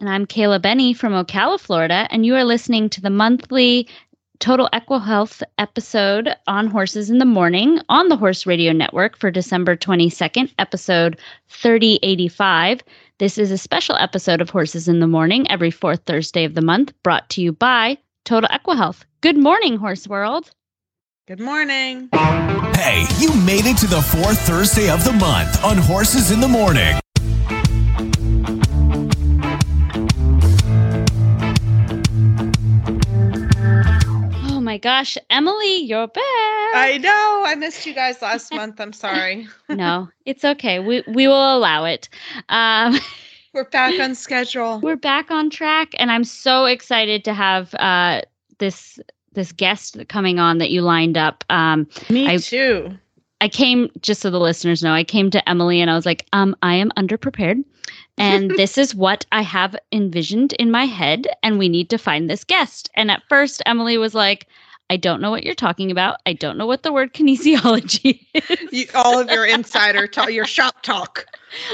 And I'm Kayla Benny from Ocala, Florida, and you are listening to the monthly Total EquiHealth episode on horses in the morning on the Horse Radio Network for December 22nd, episode 3085. This is a special episode of Horses in the Morning every fourth Thursday of the month, brought to you by Total EquiHealth. Good morning, Horse World. Good morning. Hey, you made it to the fourth Thursday of the month on Horses in the Morning. My gosh, Emily, you're back. I know. I missed you guys last month. I'm sorry. no, it's okay. We we will allow it. Um, We're back on schedule. we're back on track, and I'm so excited to have uh, this this guest coming on that you lined up. Um, Me I- too. I came just so the listeners know. I came to Emily and I was like, um, I am underprepared, and this is what I have envisioned in my head, and we need to find this guest. And at first, Emily was like. I don't know what you're talking about. I don't know what the word kinesiology is. You, all of your insider talk, your shop talk.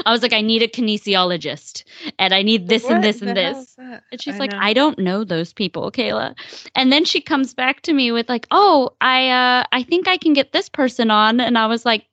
I was like, I need a kinesiologist and I need this and this and this. And she's I like, know. I don't know those people, Kayla. And then she comes back to me with like, oh, I uh I think I can get this person on. And I was like,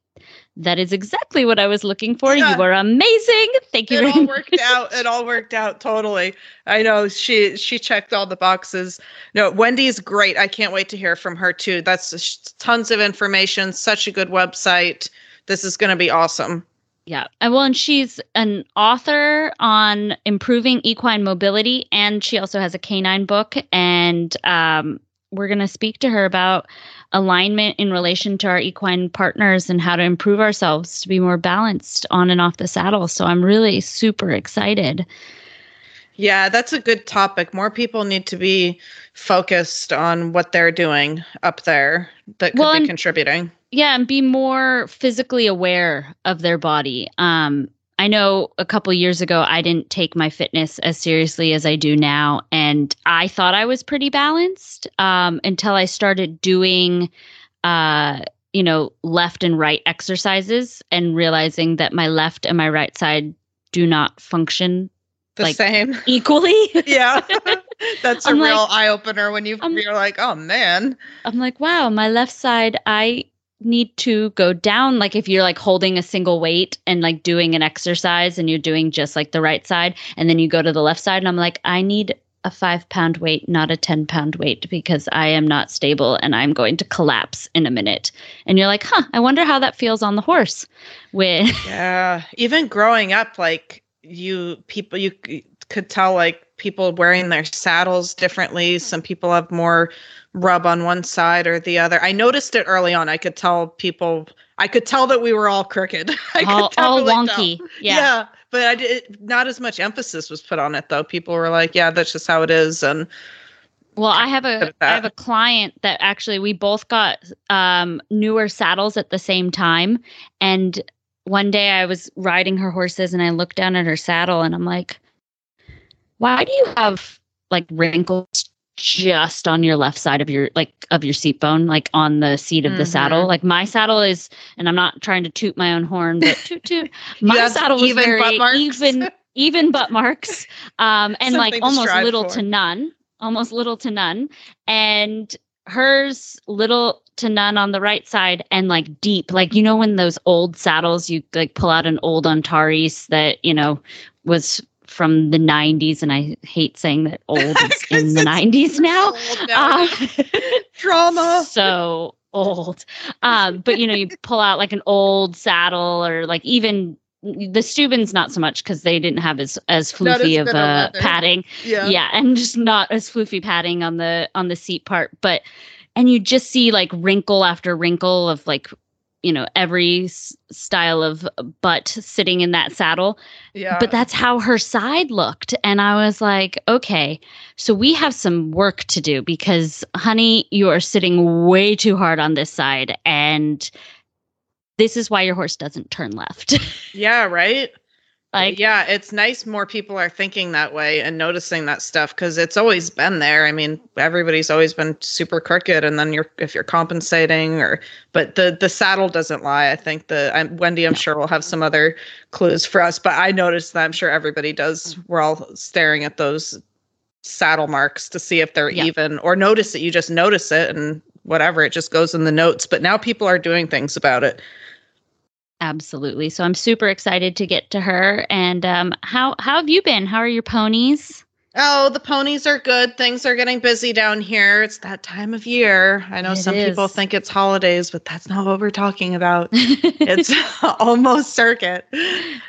that is exactly what I was looking for. Yeah. You were amazing. Thank you it all much. worked out. It all worked out totally. I know she she checked all the boxes. No, Wendy's great. I can't wait to hear from her too. That's tons of information. Such a good website. This is going to be awesome. Yeah. And well, and she's an author on improving equine mobility, and she also has a canine book. And um, we're going to speak to her about alignment in relation to our equine partners and how to improve ourselves to be more balanced on and off the saddle. So I'm really super excited. Yeah, that's a good topic. More people need to be focused on what they're doing up there that could Well, be and- contributing. yeah and be more physically aware of their body um i know a couple years ago i didn't take my fitness as seriously as i do now and i thought i was pretty balanced um until i started doing uh you know left and right exercises and realizing that my left and my right side do not function The like- same. equally yeah. That's a I'm real like- eye opener when you I'm- you're like, "Oh man." I'm like, wow, my left side, I need to go down. Like if you're like holding a single weight and like doing an exercise and you're doing just like the right side, and then you go to the left side, and I'm like, I need a five pound weight, not a 10 pound weight, because I am not stable and I'm going to collapse in a minute. And you're like, huh, I wonder how that feels on the horse. With Yeah, even growing up, like you people, you could tell like people wearing their saddles differently. Some people have more rub on one side or the other. I noticed it early on. I could tell people. I could tell that we were all crooked. I all, all wonky. Yeah. Yeah. but I did not as much emphasis was put on it though. People were like, "Yeah, that's just how it is," and Well, I have a have a client that actually we both got um, newer saddles at the same time, and one day I was riding her horses and I looked down at her saddle and I'm like, "Why do you have like wrinkles just on your left side of your like of your seat bone, like on the seat of the saddle? Like my saddle is, and I'm not trying to toot my own horn, but toot toot. My saddle was even very butt marks? even even butt marks um and like Something to almost little for. to none almost little to none and hers little to none on the right side and like deep like you know when those old saddles you like pull out an old antares that you know was from the 90s and i hate saying that old is in the 90s now now. uh, drama. so old. Um, but you know, you pull out like an old saddle or like even the Stubben's not so much because they didn't have as as Not as floofy of good a uh, padding. Yeah. Yeah, and just not as floofy padding on the on the seat part. But and you just see like wrinkle after wrinkle of like you know every s- style of butt sitting in that saddle Yeah. but that's how her side looked and i was like okay so we have some work to do because honey you are sitting way too hard on this side and this is why your horse doesn't turn left yeah, right? Like yeah, it's nice more people are thinking that way and noticing that stuff because it's always been there. I mean, everybody's always been super crooked, and then you're if you're compensating or, but the the saddle doesn't lie. I think the I'm, Wendy, I'm sure will have some other clues for us, but I noticed that I'm sure everybody does. Mm. We're all staring at those saddle marks to see if they're Yeah. even or notice it. You just notice it and whatever, it just goes in the notes. But now people are doing things about it. Absolutely so i'm super excited to get to her and um how how have you been how are your ponies Oh, the ponies are good. Things are getting busy down here. It's that time of year. I know It some people think it's holidays, but that's not what we're talking about. It's almost circuit.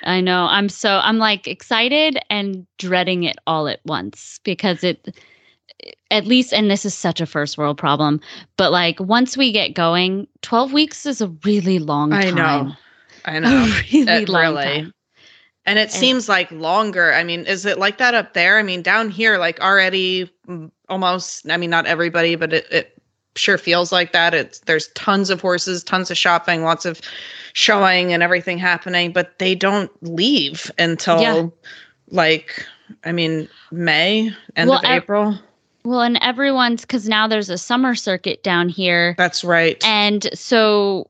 I know. I'm so I'm like excited and dreading it all at once because it at least and this is such a first world problem, but like once we get going, 12 weeks is a really long I time. know. I know. Really long really- time. And it And- seems like longer. I mean, is it like that up there? I mean, down here, like already mm, almost, I mean, not everybody, but it, it sure feels like that. It's there's tons of horses, tons of shopping, lots of showing and everything happening, but they don't leave until Yeah. like, I mean, May, end Well, of April. Well, and everyone's because now there's a summer circuit down here. That's right. And so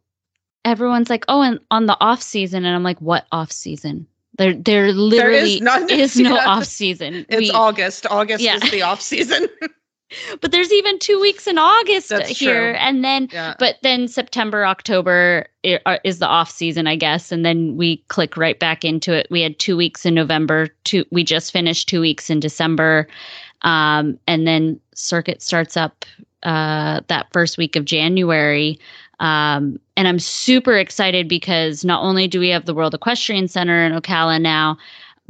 everyone's like, oh, and on the off season. And I'm like, what off season? There, there literally none. is no Yeah. off season. it's We- August. August Yeah. is the off season. but there's even two weeks in August That's here. true. And then yeah. but then September, October is the off season, I guess, and then we click right back into it. We had two weeks in November. Two, we just finished two weeks in December, um, and then circuit starts up uh, that first week of January. Um, and I'm super excited because not only do we have the World Equestrian Center in Ocala now,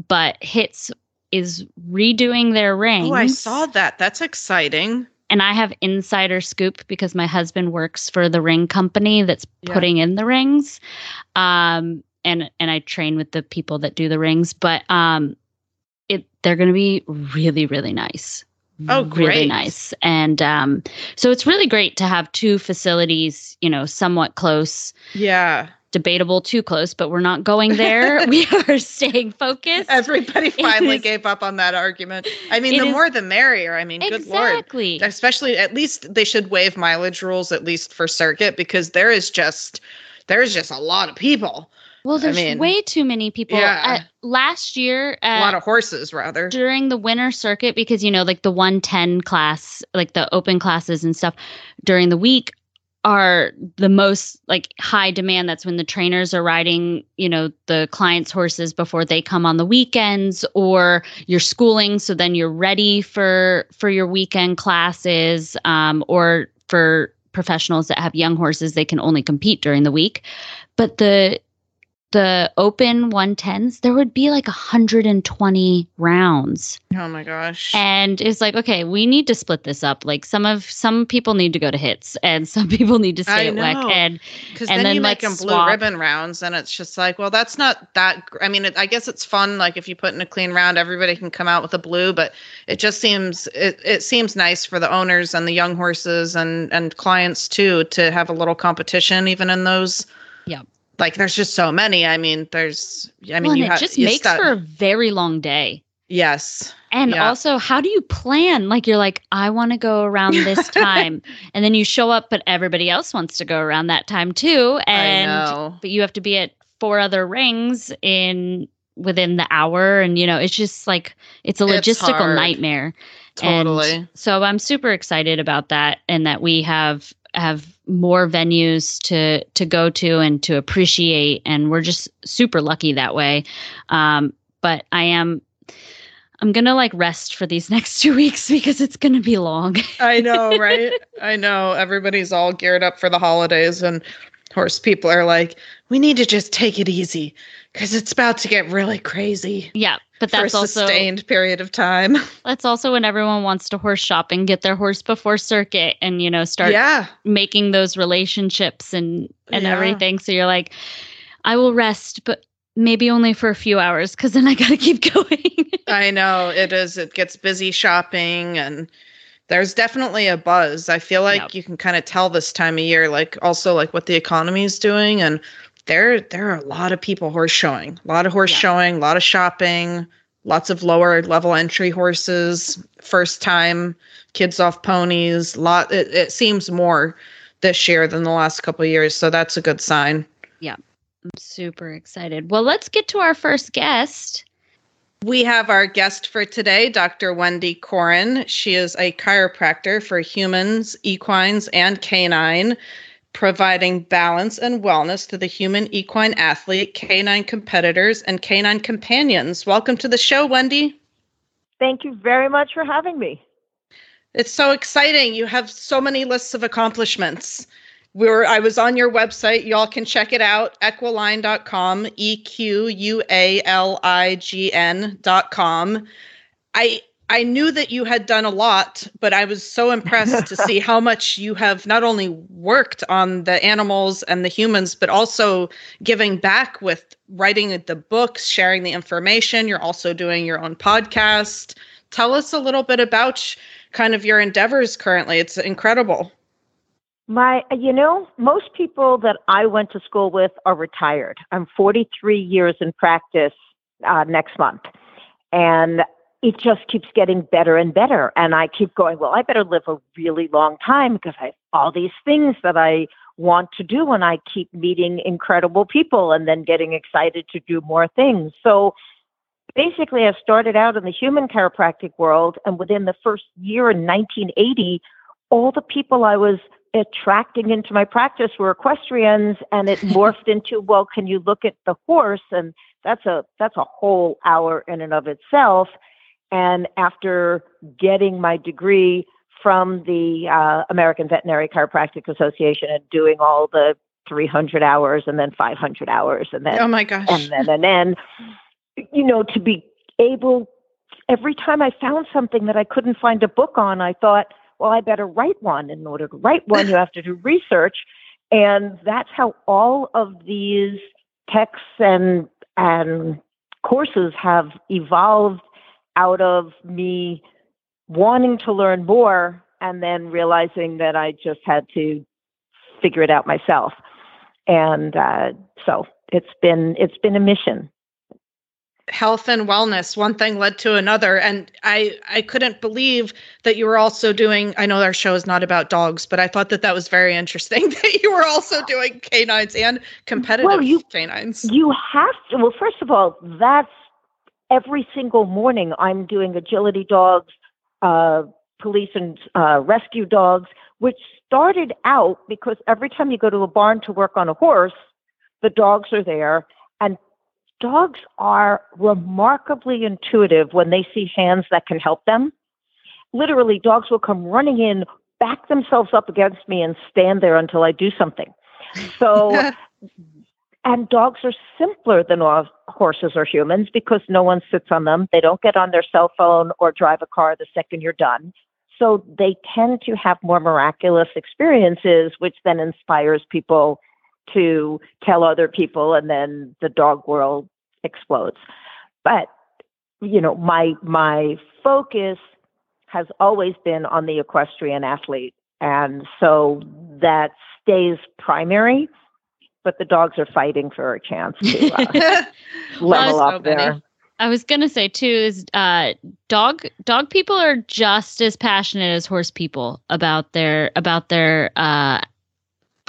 but HITS is redoing their ring. Oh, I saw that. That's exciting. and I have insider scoop because my husband works for the ring company that's Yeah. putting in the rings. Um and and I train with the people that do the rings, but um it they're going to be really really nice. Oh, Really great. nice. And um so it's really great to have two facilities, you know, somewhat close. Yeah. Debatable too close, but we're not going there. we are staying focused. Everybody finally is- gave up on that argument. I mean, the is- more the merrier. I mean, good lord. exactly. Especially, at least they should waive mileage rules, at least for circuit, because there is just there's just a lot of people, Well, there's mean, way too many people. yeah. Uh, last year, a uh, lot of horses rather. during the winter circuit because you know like the 110 class like the open classes and stuff during the week are the most like high demand that's when the trainers are riding you know the clients horses before they come on the weekends or you're schooling so then you're ready for for your weekend classes um, or for professionals that have young horses they can only compete during the week but the the open 110s there would be like 120 rounds Oh my gosh. and it's like okay we need to split this up like some of some people need to go to HITS and some people need to stay I at WEC and Because then, then you make them blue ribbon rounds, and it's just like, well, that's not that. I mean, it, I guess it's fun. Like if you put in a clean round, everybody can come out with a blue, but it just seems it, it seems nice for the owners and the young horses and and clients too to have a little competition, even in those. Yeah. Like there's just so many. I mean, there's. I mean, well, you it have just you makes for a very long day yes. and Yeah. also how do you plan like you're like i want to go around this time and then you show up but everybody else wants to go around that time too and I know. but you have to be at four other rings in within the hour and you know it's just like it's a It's logistical hard. nightmare And Totally. so I'm super excited about that and that we have have more venues to to go to and to appreciate and we're just super lucky that way. Um but I am I'm going to like rest for these next 2 weeks because it's going to be long. I know, right? I know. Everybody's all geared up for the holidays and Horse people are like, we need to just take it easy because it's about to get really crazy Yeah, but for a that's also sustained period of time. that's also when everyone wants to horse shop and get their horse before circuit and you know start yeah. making those relationships and and Yeah. everything. So you're like, I will rest, but maybe only for a few hours because then I gotta keep going. I know it is. It gets busy shopping and there's definitely a buzz. I feel like Yep. you can kind of tell this time of year, like also like what the economy is doing. And there there are a lot of people horse showing, a lot of horse Yeah. showing, a lot of shopping, lots of lower level entry horses, first time kids off ponies. Lot it, it seems more this year than the last couple of years. So that's a good sign. Yeah, I'm super excited. Well, let's get to our first guest. We have our guest for today, Dr. Wendy Coren. She is a chiropractor for humans, equines, and canine, providing balance and wellness to the human equine athlete, canine competitors, and canine companions. Welcome to the show, Wendy. Thank you very much for having me. It's so exciting. You have so many lists of accomplishments. We were I was on your website. Y'all can check it out. Equalign.com, E Q U A L I G N.com. I I knew that you had done a lot, but I was so impressed to see how much you have not only worked on the animals and the humans, but also giving back with writing the books, sharing the information. You're also doing your own podcast. Tell us a little bit about kind of your endeavors currently. It's incredible. My, you know, most people that I went to school with are retired. I'm 43 years in practice uh, next month, and it just keeps getting better and better. And I keep going, well, I better live a really long time because I have all these things that I want to do, and I keep meeting incredible people and then getting excited to do more things. So basically, I started out in the human chiropractic world, and within the first year in 1980, all the people I was attracting into my practice were equestrians and it morphed into well can you look at the horse and that's a that's a whole hour in and of itself and after getting my degree from the uh, American Veterinary Chiropractic Association and doing all the 300 hours and then 500 hours and then Oh my gosh. and then and then you know to be able every time i found something that i couldn't find a book on i thought well i better write one in order to write one you have to do research and that's how all of these texts and and courses have evolved out of me wanting to learn more and then realizing that i just had to figure it out myself. And uh, so it's been it's been a mission. Health and wellness one thing led to another. And i i couldn't believe that you were also doing i know our show is not about dogs but i thought that that was very interesting that you were also doing canines and competitive Well, you- canines. You have to. Well, first of all, that's every single morning. I'm doing agility dogs, uh, police and uh, rescue dogs, which started out because every time you go to a barn to work on a horse, the dogs are there, and dogs are remarkably intuitive when they see hands that can help them. Literally, dogs will come running in, back themselves up against me, and stand there until I do something. So and dogs are simpler than horses or humans because no one sits on them. They don't get on their cell phone or drive a car the second you're done. So they tend to have more miraculous experiences, which then inspires people to tell other people, and then the dog world explodes. But you know, my my focus has always been on the equestrian athlete, and so that stays primary but the dogs are fighting for a chance to uh, level up many. there. I was gonna say too is uh, dog dog people are just as passionate as horse people about their about their uh,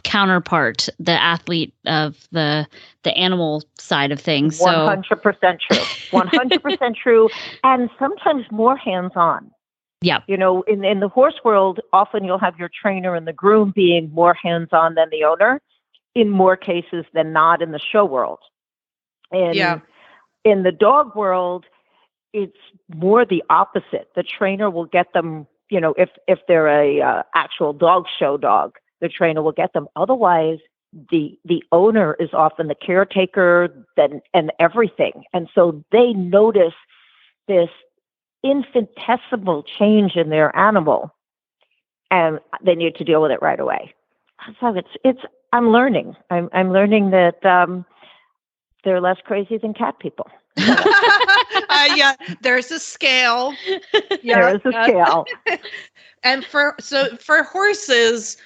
counterpart, the athlete of the the animal side of things. So hundred percent true. One hundred percent true, and sometimes more hands on. Yeah. You know, in in the horse world, often you'll have your trainer and the groom being more hands on than the owner. In more cases than not, in the show world. And Yeah. In the dog world, it's more the opposite. The trainer will get them. You know, if if they're a uh, actual dog show dog, the trainer will get them. Otherwise, the the owner is often the caretaker then and everything and so they notice this infinitesimal change in their animal and they need to deal with it right away so it's it's i'm learning i'm i'm learning that um they're less crazy than cat people uh, yeah, there's a scale. Yeah, there is a scale and for so for horses,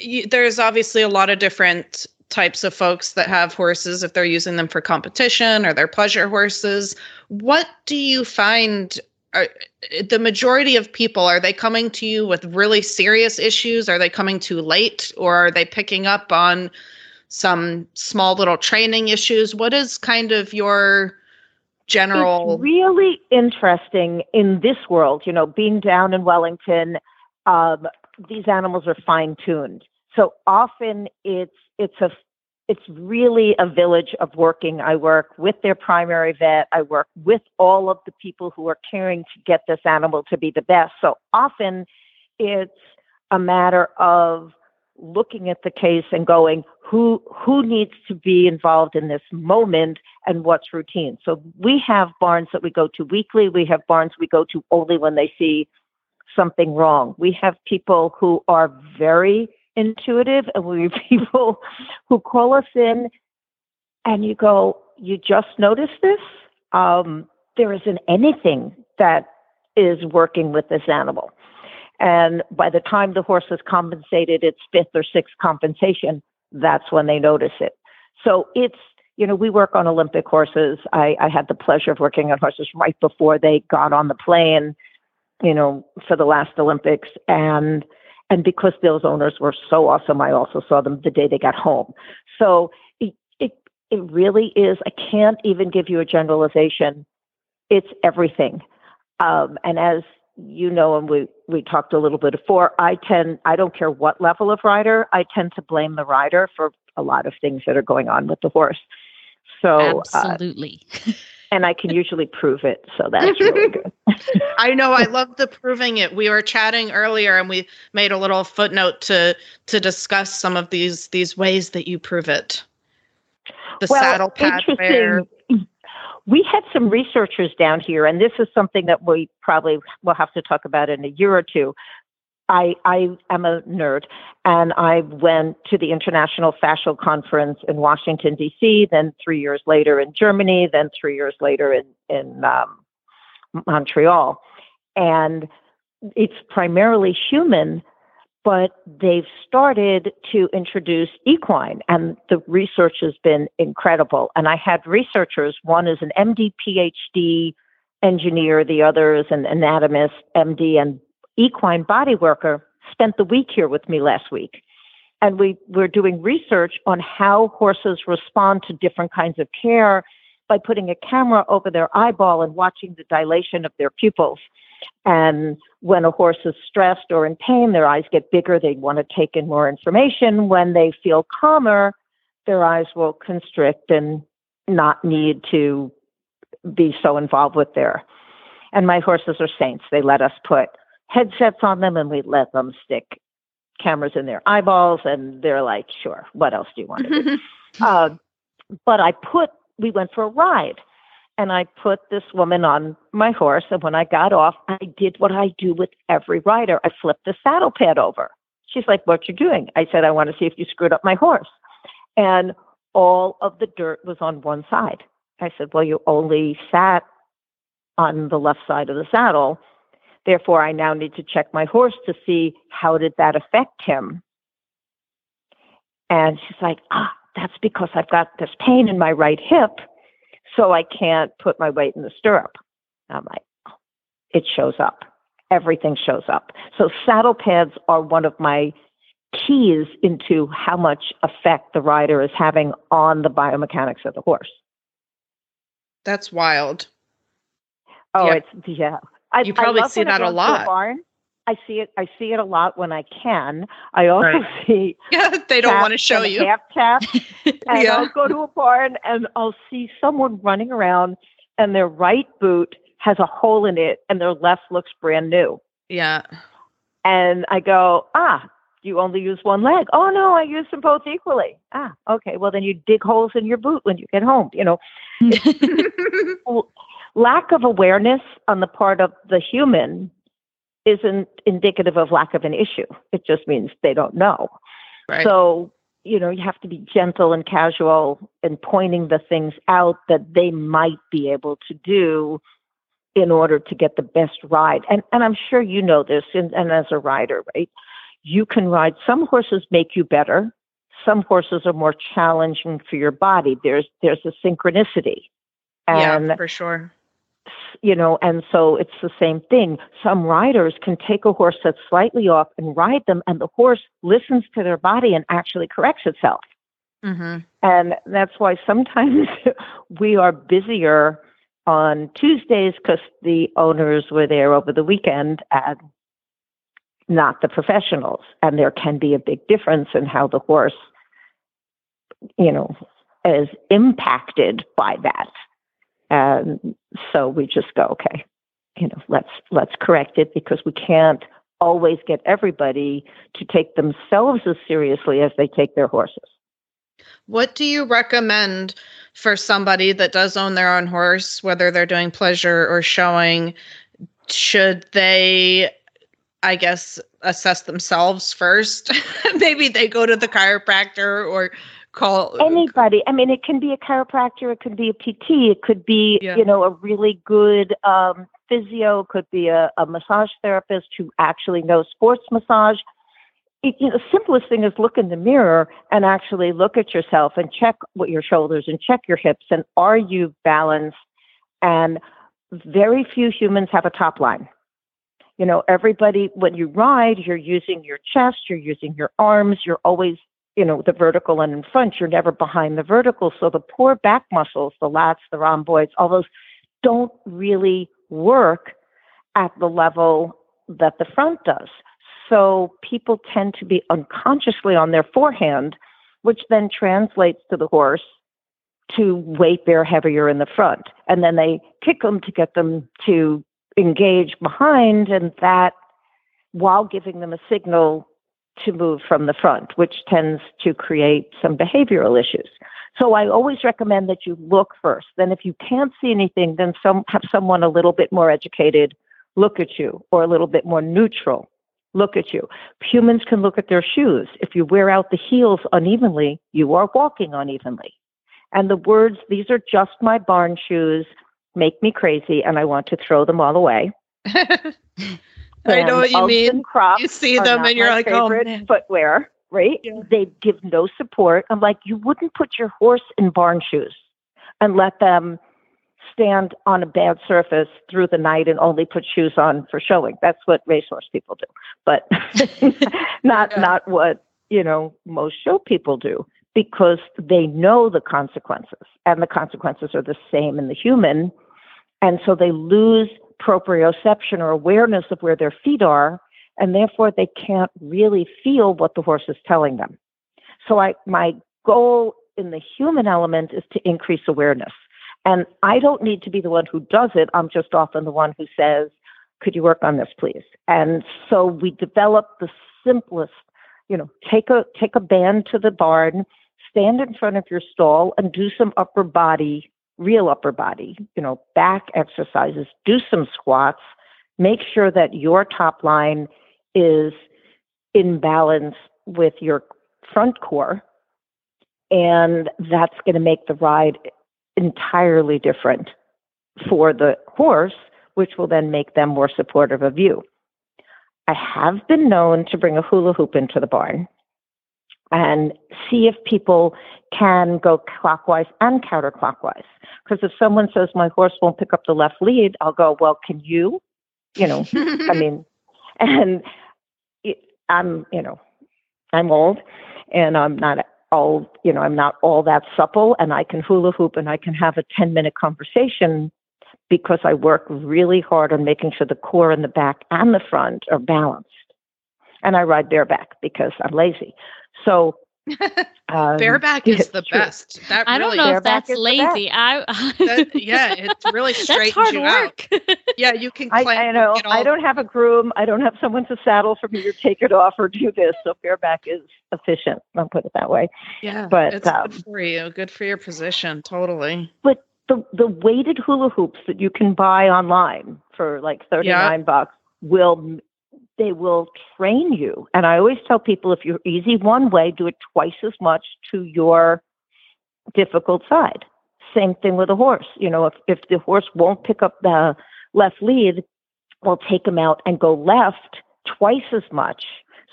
you, there's obviously a lot of different types of folks that have horses if they're using them for competition or they're pleasure horses. What do you find are, the majority of people are they coming to you with really serious issues? Are they coming too late? Or are they picking up on some small little training issues? What is kind of your general it's really interesting in this world you know being down in wellington um, these animals are fine tuned. So often it's it's a it's really a village of working. I work with their primary vet. I work with all of the people who are caring to get this animal to be the best. So often it's a matter of looking at the case and going, who who needs to be involved in this moment and what's routine. So we have barns that we go to weekly. We have barns we go to only when they see something wrong. We have people who are very intuitive, and we people who call us in and you go, You just noticed this? Um, there isn't anything that is working with this animal. And by the time the horse is compensated its fifth or sixth compensation, that's when they notice it. So it's, you know, we work on Olympic horses. I, I had the pleasure of working on horses right before they got on the plane you know, for the last Olympics. And and because those owners were so awesome, I also saw them the day they got home. So it it, it really is. I can't even give you a generalization. It's everything. Um, and as you know, and we we talked a little bit before, I tend I don't care what level of rider, I tend to blame the rider for a lot of things that are going on with the horse. So absolutely. Uh, and I can usually prove it. So that's really good. I know. I love the proving it. We were chatting earlier, and we made a little footnote to to discuss some of these these ways that you prove it. The well, saddle pad wear. We had some researchers down here, and this is something that we probably will have to talk about in a year or two. I, I am a nerd, and I went to the International Fascial Conference in Washington D.C. Then three years later in Germany. Then three years later in in um, Montreal, and it's primarily human, but they've started to introduce equine, and the research has been incredible. And I had researchers. One is an MD, PhD engineer. The other is an anatomist, MD, and equine body worker spent the week here with me last week. And we were doing research on how horses respond to different kinds of care by putting a camera over their eyeball and watching the dilation of their pupils. And when a horse is stressed or in pain, their eyes get bigger. They want to take in more information. When they feel calmer, their eyes will constrict and not need to be so involved with their. And my horses are saints. They let us put headsets on them and we let them stick cameras in their eyeballs and they're like, sure, what else do you want to do? uh, but I put, we went for a ride and I put this woman on my horse. And when I got off, I did what I do with every rider. I flipped the saddle pad over. She's like, what you doing? I said, I want to see if you screwed up my horse. And all of the dirt was on one side. I said, well, you only sat on the left side of the saddle Therefore, I now need to check my horse to see how did that affect him. And she's like, ah, that's because I've got this pain in my right hip, so I can't put my weight in the stirrup. I'm like, oh, it shows up. Everything shows up. So saddle pads are one of my keys into how much effect the rider is having on the biomechanics of the horse. That's wild. Oh, yeah. it's yeah. I, you probably see that a lot. Barn. I see it. I see it a lot when I can. I also right. see. Yeah, they don't want to show you half tap. and yeah. I'll go to a barn and I'll see someone running around, and their right boot has a hole in it, and their left looks brand new. Yeah. And I go, ah, you only use one leg. Oh no, I use them both equally. Ah, okay. Well, then you dig holes in your boot when you get home. You know, lack of awareness on the part of the human isn't indicative of lack of an issue. It just means they don't know. Right. So, you know, you have to be gentle and casual in pointing the things out that they might be able to do in order to get the best ride. And and I'm sure you know this and, and as a rider, right? You can ride some horses make you better. Some horses are more challenging for your body. There's there's a synchronicity. And yeah, for sure. You know, and so it's the same thing. Some riders can take a horse that's slightly off and ride them, and the horse listens to their body and actually corrects itself. Mm-hmm. And that's why sometimes we are busier on Tuesdays because the owners were there over the weekend and not the professionals. And there can be a big difference in how the horse, you know, is impacted by that. And so we just go, okay, you know, let's let's correct it because we can't always get everybody to take themselves as seriously as they take their horses. What do you recommend for somebody that does own their own horse, whether they're doing pleasure or showing? Should they, I guess, assess themselves first? Maybe they go to the chiropractor or call anybody. I mean, it can be a chiropractor, it could be a PT, it could be, Yeah. you know, a really good um, physio, could be a, a massage therapist who actually knows sports massage. It, you know, the simplest thing is look in the mirror and actually look at yourself and check what your shoulders and check your hips and are you balanced? And very few humans have a top line. You know, everybody, when you ride, you're using your chest, you're using your arms, you're always you know, the vertical and in front, you're never behind the vertical. So the poor back muscles, the lats, the rhomboids, all those don't really work at the level that the front does. So people tend to be unconsciously on their forehand, which then translates to the horse to weight bear heavier in the front. And then they kick them to get them to engage behind, and that while giving them a signal to move from the front, which tends to create some behavioral issues. So I always recommend that you look first. Then if you can't see anything, then some have someone a little bit more educated look at you or a little bit more neutral look at you. Humans can look at their shoes. If you wear out the heels unevenly, you are walking unevenly. And the words, these are just my barn shoes, make me crazy and I want to throw them all away. I know what you mean. You see them and you're like, oh man. footwear, right? Yeah. They give no support. I'm like, you wouldn't put your horse in barn shoes and let them stand on a bad surface through the night and only put shoes on for showing. That's what racehorse people do, but not Yeah. not what you know most show people do because they know the consequences, and the consequences are the same in the human, and so they lose proprioception or awareness of where their feet are, and therefore they can't really feel what the horse is telling them. So I my goal in the human element is to increase awareness. And I don't need to be the one who does it. I'm just often the one who says, could you work on this, please? And so we develop the simplest, you know, take a take a band to the barn, stand in front of your stall and do some upper body, real upper body, you know, back exercises, do some squats, make sure that your top line is in balance with your front core. And that's going to make the ride entirely different for the horse, which will then make them more supportive of you. I have been known to bring a hula hoop into the barn and see if people can go clockwise and counterclockwise. Because if someone says my horse won't pick up the left lead, I'll go, well, can you? You know, I mean, and it, I'm, you know, I'm old and I'm not all, you know, I'm not all that supple and I can hula hoop and I can have a 10 minute conversation because I work really hard on making sure the core and the back and the front are balanced. And I ride bareback because I'm lazy. So, um, Bareback is the true. best. That I don't know if that's is the best. lazy. I That, yeah, it really that's straightens hard you out. work. yeah, you can. I, I know. all- I don't have a groom. I don't have someone to saddle for me to take it off or do this. So bareback is efficient. I'll put it that way. Yeah, but, it's um, good for you. Good for your position. Totally. But the the weighted hula hoops that you can buy online for like thirty nine bucks will they will train you. And I always tell people if you're easy one way, do it twice as much to your difficult side. Same thing with a horse. You know, if if the horse won't pick up the left lead, we'll take him out and go left twice as much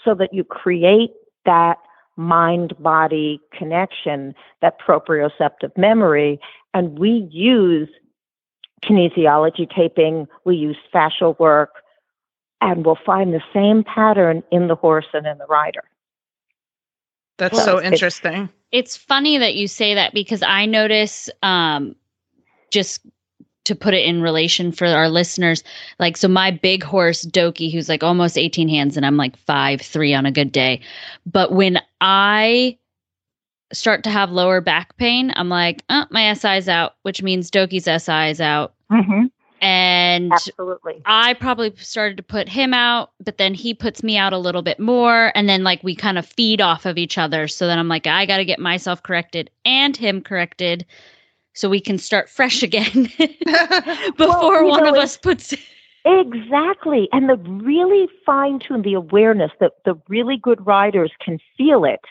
so that you create that mind body connection, that proprioceptive memory. And we use kinesiology taping, we use fascial work, and we'll find the same pattern in the horse and in the rider. That's Well, so it's- interesting. It's funny that you say that because I notice um just to put it in relation for our listeners, like so my big horse Doki, who's like almost 18 hands and I'm like five, three on a good day. But when I start to have lower back pain, I'm like, oh, my SI is out, which means Doki's SI is out. Mm-hmm. And Absolutely. I probably started to put him out, but then he puts me out a little bit more. And then, like, we kind of feed off of each other. So then I'm like, I got to get myself corrected and him corrected so we can start fresh again before you one know, of us puts. Exactly. And the really fine tune the awareness that the really good riders can feel it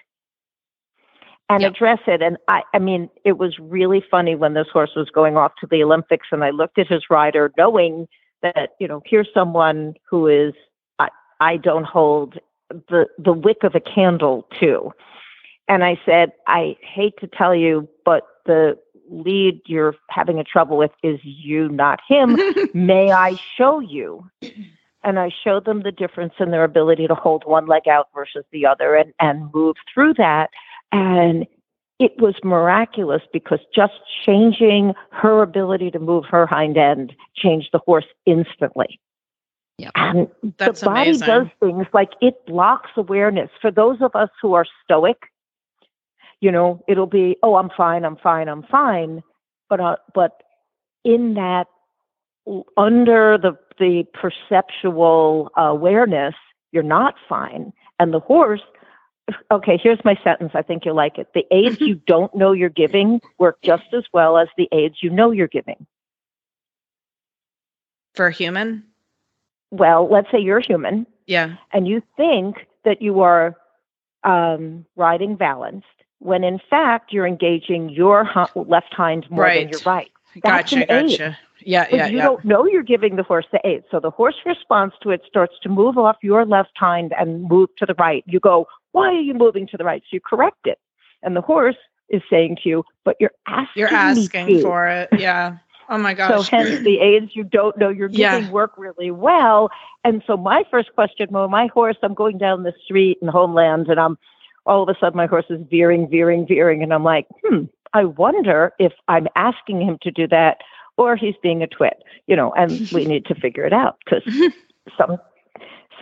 and Yep. address it. And I, I mean, it was really funny when this horse was going off to the Olympics and I looked at his rider knowing that, you know, here's someone who is, I, I don't hold the, the wick of a candle to. And I said, I hate to tell you, but the lead you're having a trouble with is you, not him may I show you? And I showed them the difference in their ability to hold one leg out versus the other and, and move through that. And it was miraculous because just changing her ability to move her hind end changed the horse instantly. Yep. And That's the body amazing. does things like it blocks awareness. For those of us who are stoic, you know, it'll be, oh, I'm fine, I'm fine, I'm fine. But uh, but in that under the the perceptual awareness, you're not fine. And the horse, okay, here's my sentence. I think you'll like it. The aids you don't know you're giving work just as well as the aids you know you're giving. For a human? Well, let's say you're human Yeah. and you think that you are um, riding balanced, when in fact you're engaging your left hind more than your right. That's Gotcha. an aid. Gotcha. Yeah. But Yeah. you Yeah. don't know you're giving the horse the aid. So the horse responds to it, starts to move off your left hind and move to the right. You go, why are you moving to the right? So you correct it. And the horse is saying to you, but you're asking You're asking for it. Yeah. Oh my gosh. So hence the aids you don't know you're Yeah. giving work really well. And so my first question, well, my horse, I'm going down the street in Homeland and I'm all of a sudden my horse is veering, veering, veering. And I'm like, hmm, I wonder if I'm asking him to do that or he's being a twit, you know, and we need to figure it out because some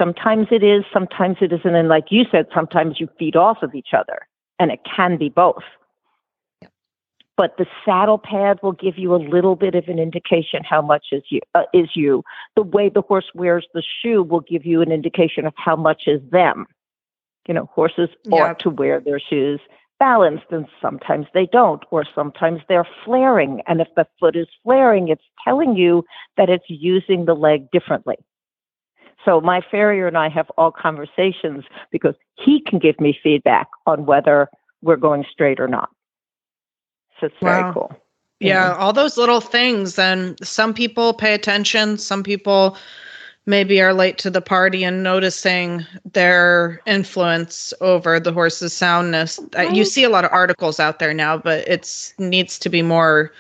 sometimes it is, sometimes it isn't. And like you said, sometimes you feed off of each other and it can be both but the saddle pad will give you a little bit of an indication how much is you uh, is you the way the horse wears the shoe will give you an indication of how much is them you know horses Yeah. ought to wear their shoes balanced and sometimes they don't or sometimes they're flaring and if the foot is flaring it's telling you that it's using the leg differently so my farrier and I have all conversations because he can give me feedback on whether we're going straight or not. So it's very cool. Yeah, all those little things. And some people pay attention. Some people maybe are late to the party and noticing their influence over the horse's soundness. Uh, You see a lot of articles out there now, but it's needs to be more.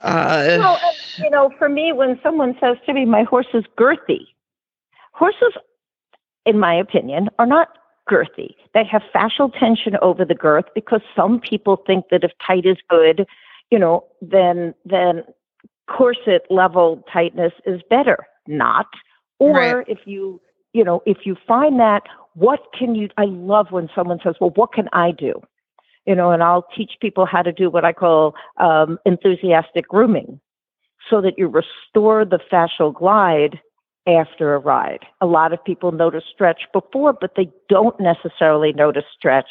Uh, Well, you know, for me, when someone says to me, my horse is girthy, horses, in my opinion, are not girthy. They have fascial tension over the girth because some people think that if tight is good, you know, then then corset level tightness is better. Not. Or Right. if you, you know, if you find that, what can you? I love when someone says, "Well, what can I do?" You know, and I'll teach people how to do what I call um, enthusiastic grooming. so that you restore the fascial glide after a ride. A lot of people notice stretch before, but they don't necessarily notice stretch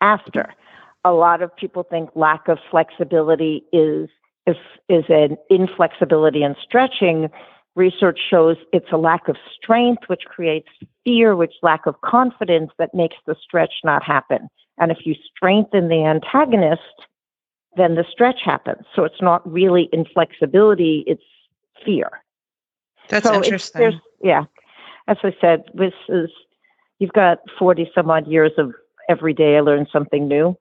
after. A lot of people think lack of flexibility is is, is an inflexibility in stretching. Research shows it's a lack of strength, which creates fear, which lack of confidence that makes the stretch not happen. And if you strengthen the antagonist, then the stretch happens. So it's not really inflexibility, it's fear. That's so interesting. Yeah. As I said, this is, you've got 40 some odd years of every day I learn something new.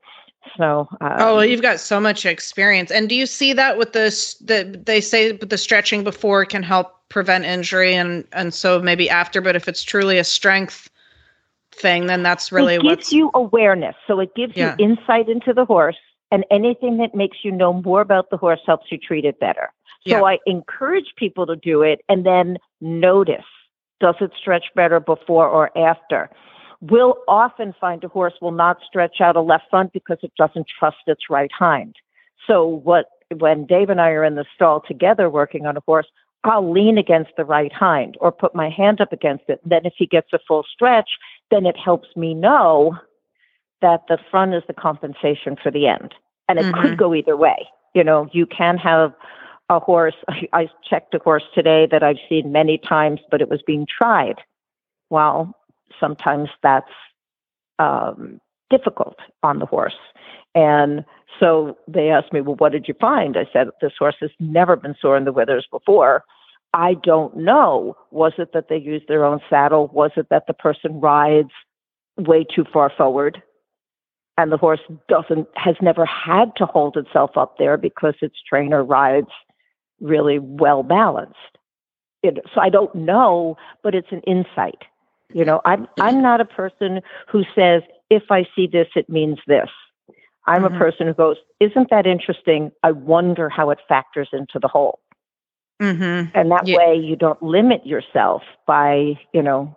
So, um, oh, well, you've got so much experience. And do you see that with this, that they say the stretching before can help prevent injury and, and so maybe after, but if it's truly a strength thing, then that's really what it gives you awareness. So it gives Yeah. you insight into the horse and anything that makes you know more about the horse helps you treat it better. So Yeah. I encourage people to do it and then notice does it stretch better before or after? We'll often find a horse will not stretch out a left front because it doesn't trust its right hind. So what when Dave and I are in the stall together working on a horse, I'll lean against the right hind or put my hand up against it. Then if he gets a full stretch, then it helps me know that the front is the compensation for the end. And it Mhm. could go either way. You know, you can have a horse. I, I checked a horse today that I've seen many times, but it was being tried. Well, sometimes that's um, difficult on the horse. And so they asked me, well, what did you find? I said, this horse has never been sore in the withers before. I don't know. Was it that they used their own saddle? Was it that the person rides way too far forward? And the horse doesn't, has never had to hold itself up there because its trainer rides really well balanced. It, so I don't know, but it's an insight. You know, I'm I'm not a person who says if I see this, it means this. I'm Mhm. a person who goes, isn't that interesting? I wonder how it factors into the whole. Mm-hmm. And that Yeah. way, you don't limit yourself by, you know,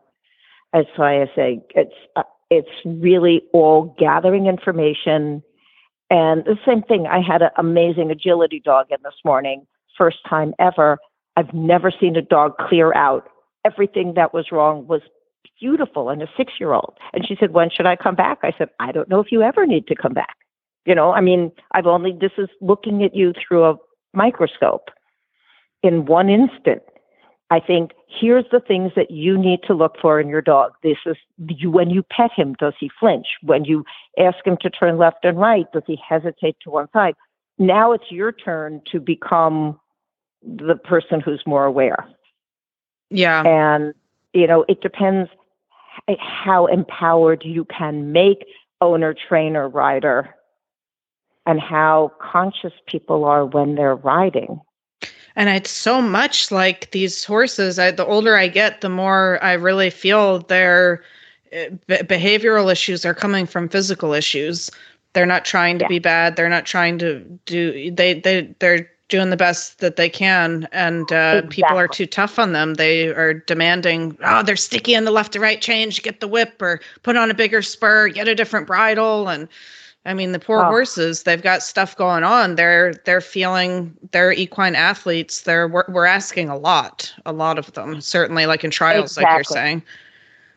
as why I say it's uh, it's really all gathering information. And the same thing, I had an amazing agility dog in this morning, first time ever. I've never seen a dog clear out everything that was wrong was beautiful in a six year old. And she said, When should I come back? I said, I don't know if you ever need to come back. You know, I mean, I've only, this is looking at you through a microscope in one instant. I think here's the things that you need to look for in your dog. This is you, when you pet him, does he flinch? When you ask him to turn left and right, does he hesitate to one side? Now it's your turn to become the person who's more aware. Yeah. And, you know, it depends how empowered you can make owner, trainer, rider, and how conscious people are when they're riding. And it's so much like these horses. I, the older I get, the more I really feel their uh, be- behavioral issues are coming from physical issues. They're not trying to Yeah. be bad. They're not trying to do. They they they're doing the best that they can, and uh, people are too tough on them. They are demanding. Oh, they're sticky in the left to right change. Get the whip or put on a bigger spur. Get a different bridle and. I mean, the poor Oh. horses, they've got stuff going on. They're they're feeling they're equine athletes. They're we're, we're asking a lot, a lot of them. Certainly like in trials like you're saying.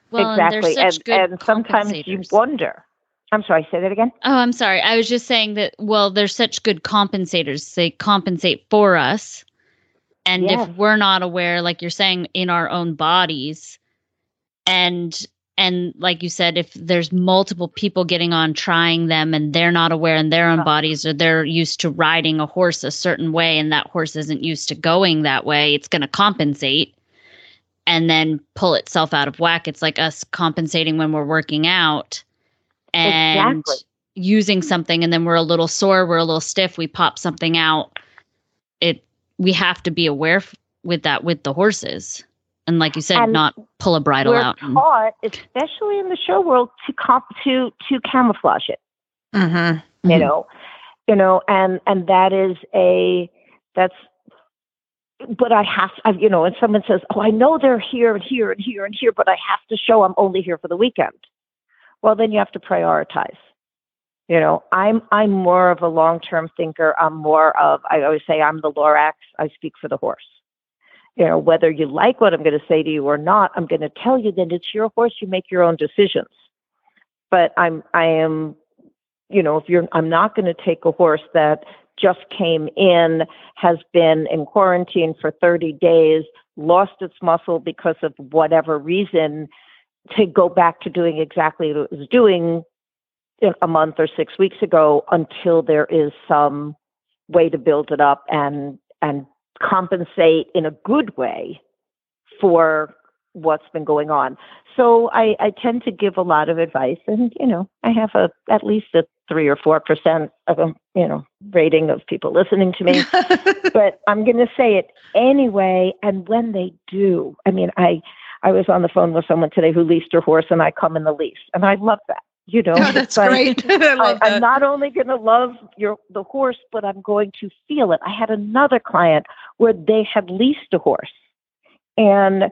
Well, and they're exactly. such And, good and sometimes you wonder. I'm sorry, say that again. Oh, I'm sorry. I was just saying that, well, they're such good compensators. They compensate for us. And Yes. if we're not aware, like you're saying, in our own bodies, and and like you said, if there's multiple people getting on trying them and they're not aware in their own Uh-huh. bodies or they're used to riding a horse a certain way and that horse isn't used to going that way, it's going to compensate and then pull itself out of whack. It's like us compensating when we're working out and Exactly. using something and then we're a little sore, we're a little stiff, we pop something out. It we have to be aware f- with that with the horses. And like you said, And not pull a bridle We're out. and- taught, especially in the show world, to comp- to to camouflage it. Mm-hmm. you Mhm. know you know and and that is a that's but i have I, you know and someone says oh i know they're here and here and here and here but i have to show i'm only here for the weekend well then you have to prioritize You know, I'm I'm more of a long-term thinker. I'm more of I always say I'm the Lorax. I speak for the horse. You know, whether you like what I'm going to say to you or not, I'm going to tell you that it's your horse. You make your own decisions. But I'm I am, you know, if you're I'm not going to take a horse that just came in, has been in quarantine for 30 days, lost its muscle because of whatever reason, to go back to doing exactly what it was doing a month or six weeks ago until there is some way to build it up and and compensate in a good way for what's been going on. So I, I tend to give a lot of advice, and you know I have a at least a three or four percent of a you know rating of people listening to me, but I'm going to say it anyway. And when they do, I mean I I was on the phone with someone today who leased her horse, and I come in the lease, and I love that. You know, oh, that's great. I am not only going to love your the horse, but I'm going to feel it. I had another client where they had leased a horse, and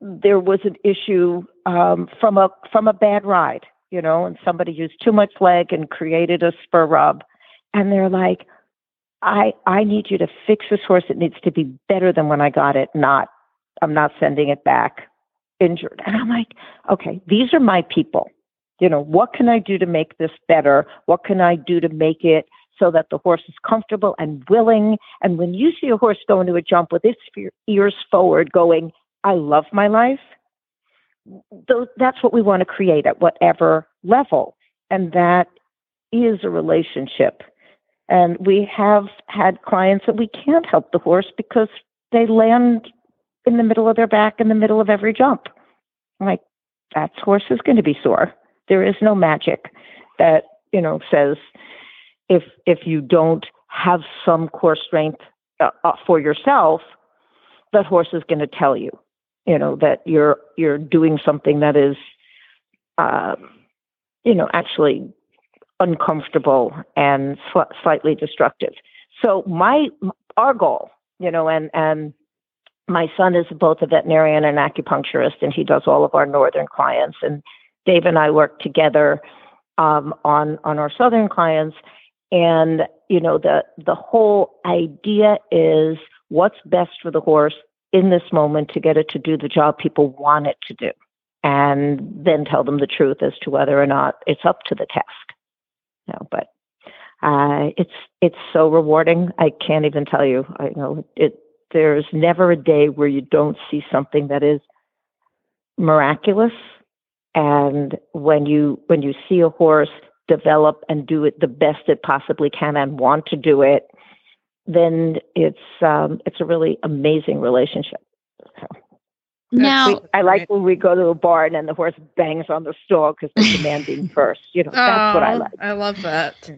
there was an issue um, from a from a bad ride, you know, and somebody used too much leg and created a spur rub, and they're like, "I I need you to fix this horse. It needs to be better than when I got it. Not I'm not sending it back injured." And I'm like, "Okay, these are my people." you know, what can I do to make this better? What can I do to make it so that the horse is comfortable and willing? And when you see a horse go into a jump with its ears forward, going, I love my life, that's what we want to create at whatever level. And that is a relationship. And we have had clients that we can't help the horse because they land in the middle of their back in the middle of every jump. I'm like, that horse is going to be sore. There is no magic that, you know, says if if you don't have some core strength uh, uh, for yourself, that horse is going to tell you, you know, that you're you're doing something that is, uh, you know, actually uncomfortable and sl- slightly destructive. So my our goal, you know, and and my son is both a veterinarian and acupuncturist, and he does all of our northern clients. And Dave and I work together um, on on our southern clients, and you know the the whole idea is what's best for the horse in this moment to get it to do the job people want it to do, and then tell them the truth as to whether or not it's up to the task. You know, but uh, it's it's so rewarding. I can't even tell you. I know it. There's never a day where you don't see something that is miraculous and when you when you see a horse develop and do it the best it possibly can and want to do it, then it's um, it's a really amazing relationship. So. Now, we, I like when we go to a barn and the horse bangs on the stall because they're demanding first. You know, that's what I like. I love that.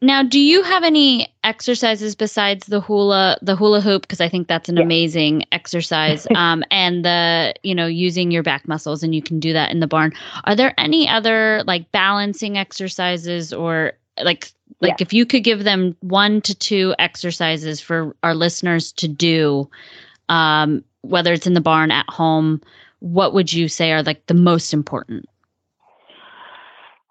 Now, do you have any exercises besides the hula, the hula hoop? Because I think that's an yeah. amazing exercise. um, and the, you know, using your back muscles, and you can do that in the barn. Are there any other like balancing exercises or like like yeah. if you could give them one to two exercises for our listeners to do, um, whether it's in the barn at home, what would you say are like the most important?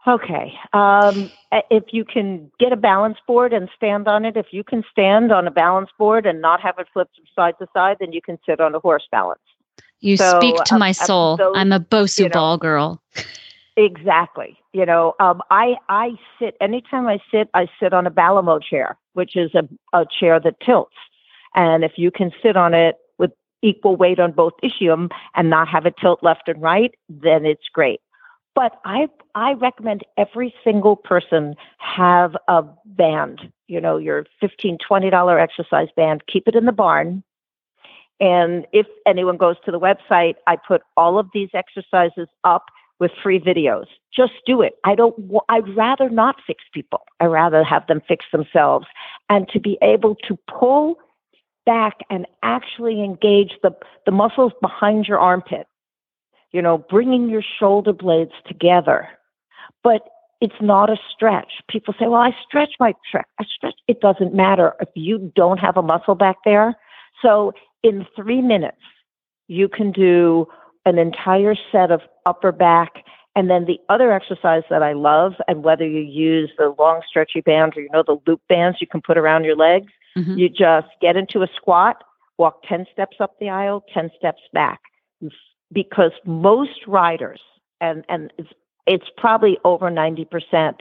Okay. Um, if you can get a balance board and stand on it, if you can stand on a balance board and not have it flipped from side to side, then you can sit on a horse balance. You so, speak to my soul. Those, I'm a Bosu you know, ball girl. Exactly. You know, um, I I sit anytime I sit, I sit on a Balimo chair, which is a, a chair that tilts. And if you can sit on it with equal weight on both ischium and not have it tilt left and right, then it's great. But I I recommend every single person have a band, you know, your $15, $20 exercise band. Keep it in the barn. And if anyone goes to the website, I put all of these exercises up with free videos. Just do it. I don't, I'd rather not fix people. i rather have them fix themselves. And to be able to pull back and actually engage the, the muscles behind your armpit you know, bringing your shoulder blades together. But it's not a stretch. People say, well, I stretch my track. I stretch. It doesn't matter if you don't have a muscle back there. So in three minutes, you can do an entire set of upper back And then the other exercise that I love, and whether you use the long stretchy bands or you know the loop bands you can put around your legs, Mhm. you just get into a squat, walk 10 steps up the aisle, 10 steps back. Because most riders, and, and it's, it's probably over 90%,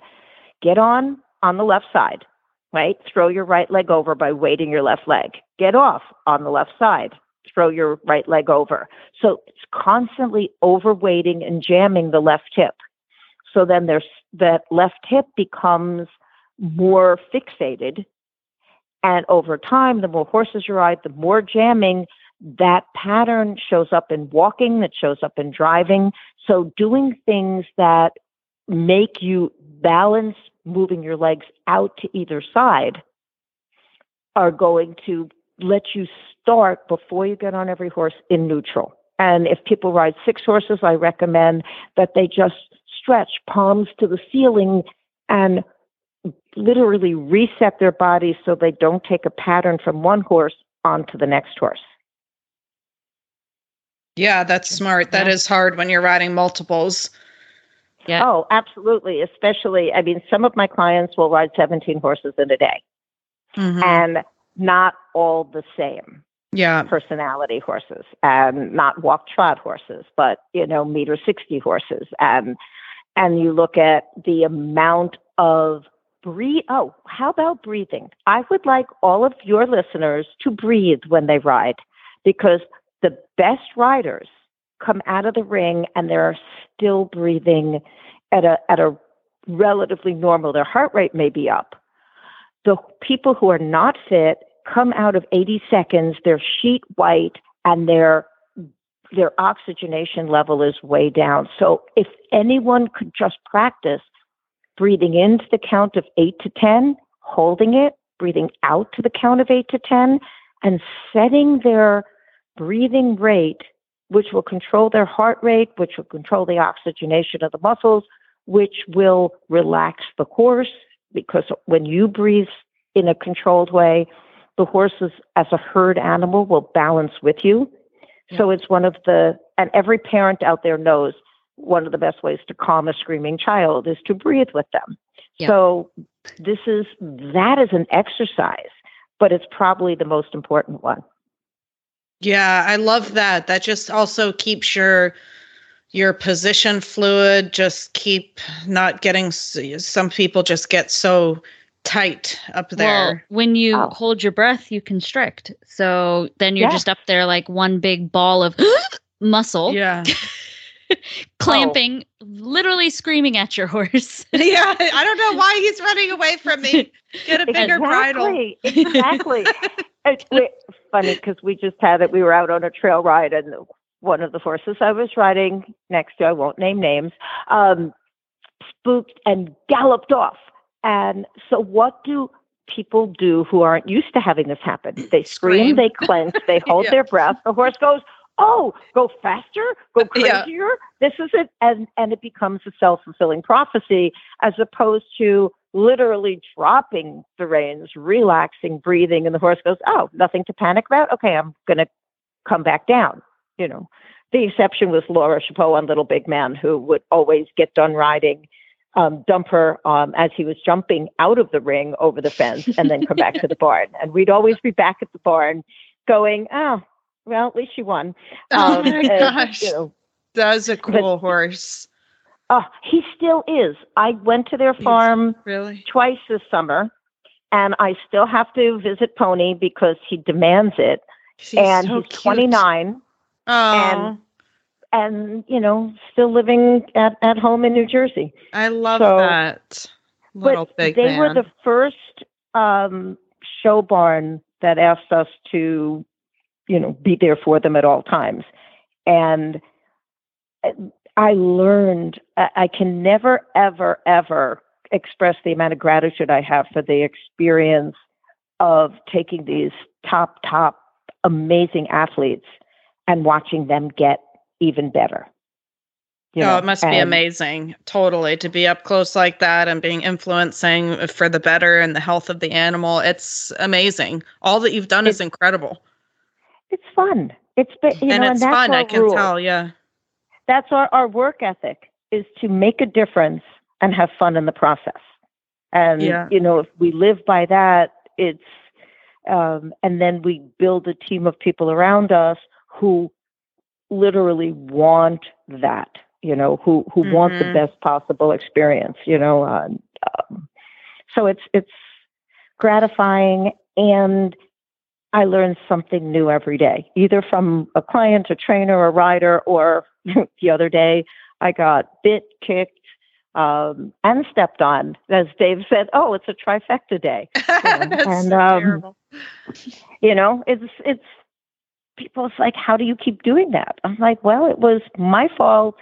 get on on the left side, right? Throw your right leg over by weighting your left leg. Get off on the left side. Throw your right leg over. So it's constantly overweighting and jamming the left hip. So then there's that left hip becomes more fixated. And over time, the more horses you ride, the more jamming that pattern shows up in walking, that shows up in driving. So doing things that make you balance moving your legs out to either side are going to let you start before you get on every horse in neutral. And if people ride six horses, I recommend that they just stretch palms to the ceiling and literally reset their bodies so they don't take a pattern from one horse onto the next horse. Yeah, that's smart. That Yeah. is hard when you're riding multiples. Yeah. Oh, absolutely. Especially, I mean, some of my clients will ride 17 horses in a day Mhm. and not all the same. Yeah. personality horses and not walk trot horses, but you know, meter sixty horses. And and you look at the amount of breathe oh, how about breathing? I would like all of your listeners to breathe when they ride because the best riders come out of the ring and they're still breathing at a at a relatively normal. Their heart rate may be up. The people who are not fit come out of 80 seconds, they're sheet white and their their oxygenation level is way down. So if anyone could just practice breathing into the count of 8 to 10, holding it, breathing out to the count of 8 to 10 and setting their breathing rate which will control their heart rate, which will control the oxygenation of the muscles, which will relax the horse because when you breathe in a controlled way, the horses as a herd animal will balance with you. So it's one of the, and every parent out there knows one of the best ways to calm a screaming child is to breathe with them. Yeah. So this is, that is an exercise, but it's probably the most important one. Yeah, I love that. That just also keeps your your position fluid. Just keep not getting. Some people just get so tight up there. Well, there. when you Oh. hold your breath, you constrict. So then you're Yes. just up there like one big ball of muscle, yeah, clamping, literally screaming at your horse. yeah. I don't know why he's running away from me. Get a bigger bridle. Exactly. It's funny because we just had it. We were out on a trail ride, and one of the horses I was riding next to, I won't name names, um, spooked and galloped off. And so, what do people do who aren't used to having this happen? They scream, Scream. they clench, they hold Yeah. their breath. The horse goes, "Oh, go faster, go Yeah. crazier." This is it, and and it becomes a self fulfilling prophecy as opposed to literally dropping the reins, relaxing, breathing, and the horse goes, "Oh, nothing to panic about. Okay, I'm going to come back down." You know, the exception was Laura Chapot on Little Big Man, who would always get done riding, um, dump her um, as he was jumping out of the ring over the fence, and then come back to the barn. And we'd always be back at the barn, going, "Oh, well, at least she won." Oh Um, my and, gosh, you know, that's a cool horse. Oh, he still is. I went to their farm Really? twice this summer, and I still have to visit Pony because he demands it. She's and so he's cute. 29, Oh, and you know, still living at, at home in New Jersey. I love so- that. Little but they man. were the first um, show barn that asked us to, you know, be there for them at all times, and I learned. I can never, ever, ever express the amount of gratitude I have for the experience of taking these top, top, amazing athletes and watching them get even better. You oh, know, it must be amazing. Totally. To be up close like that and being influencing for the better and the health of the animal. It's amazing. All that you've done is incredible. It's fun. It's been, you and know, it's that's fun. I can rule. tell. Yeah. That's our, our work ethic. is to make a difference and have fun in the process. And Yeah. you know, if we live by that, it's um, and then we build a team of people around us who literally want that. You know, who who want the Mhm. best possible experience. You know, uh, um, so it's it's gratifying and I learn something new every day, either from a client, a trainer, a rider, or the other day I got bit, kicked, um, and stepped on. As Dave said, oh, it's a trifecta day. That's and, so um, terrible. You know, it's it's people. It's like, how do you keep doing that? I'm like, well, it was my fault.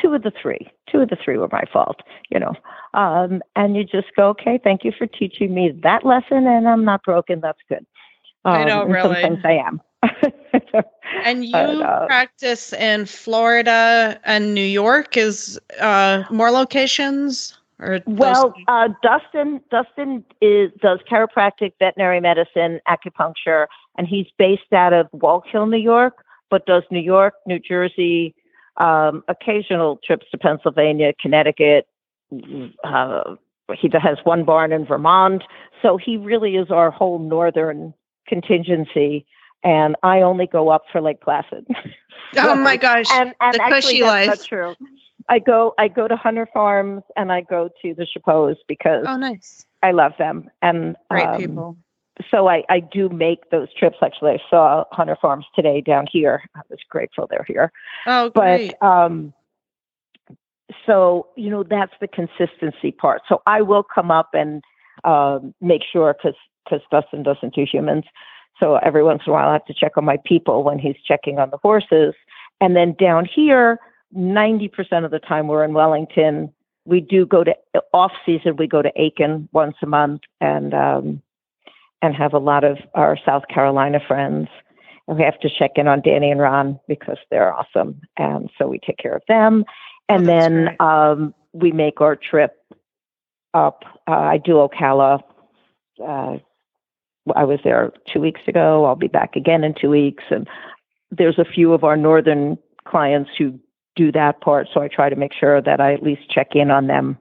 Two of the three, two of the three were my fault. You know, um, and you just go, okay, thank you for teaching me that lesson, and I'm not broken. That's good. I know, Um, really. Sometimes I am. And you But, uh, practice in Florida and New York is uh, more locations or Well, uh, Dustin Dustin is does chiropractic, veterinary medicine, acupuncture, and he's based out of Wallkill, New York, but does New York, New Jersey, um, occasional trips to Pennsylvania, Connecticut. Uh, he has one barn in Vermont, so he really is our whole northern contingency. And I only go up for Lake Placid. oh my gosh, and and The actually cushy that's life. not true. I go I go to Hunter Farms and I go to the Chapots because oh nice, I love them and great um, people. So I I do make those trips. Actually, I saw Hunter Farms today down here. I was grateful they're here. Oh great. But um, so you know that's the consistency part. So I will come up and um, make sure because because Dustin doesn't do humans. So every once in a while I have to check on my people when he's checking on the horses. And then down here, ninety percent of the time we're in Wellington. We do go to off season. We go to Aiken once a month and um, and have a lot of our South Carolina friends. And we have to check in on Danny and Ron because they're awesome. And so we take care of them. And Oh, then great. um, we make our trip up. Uh, I do Ocala. Uh, I was there two weeks ago. I'll be back again in two weeks. And there's a few of our northern clients who do that part. So I try to make sure that I at least check in on them.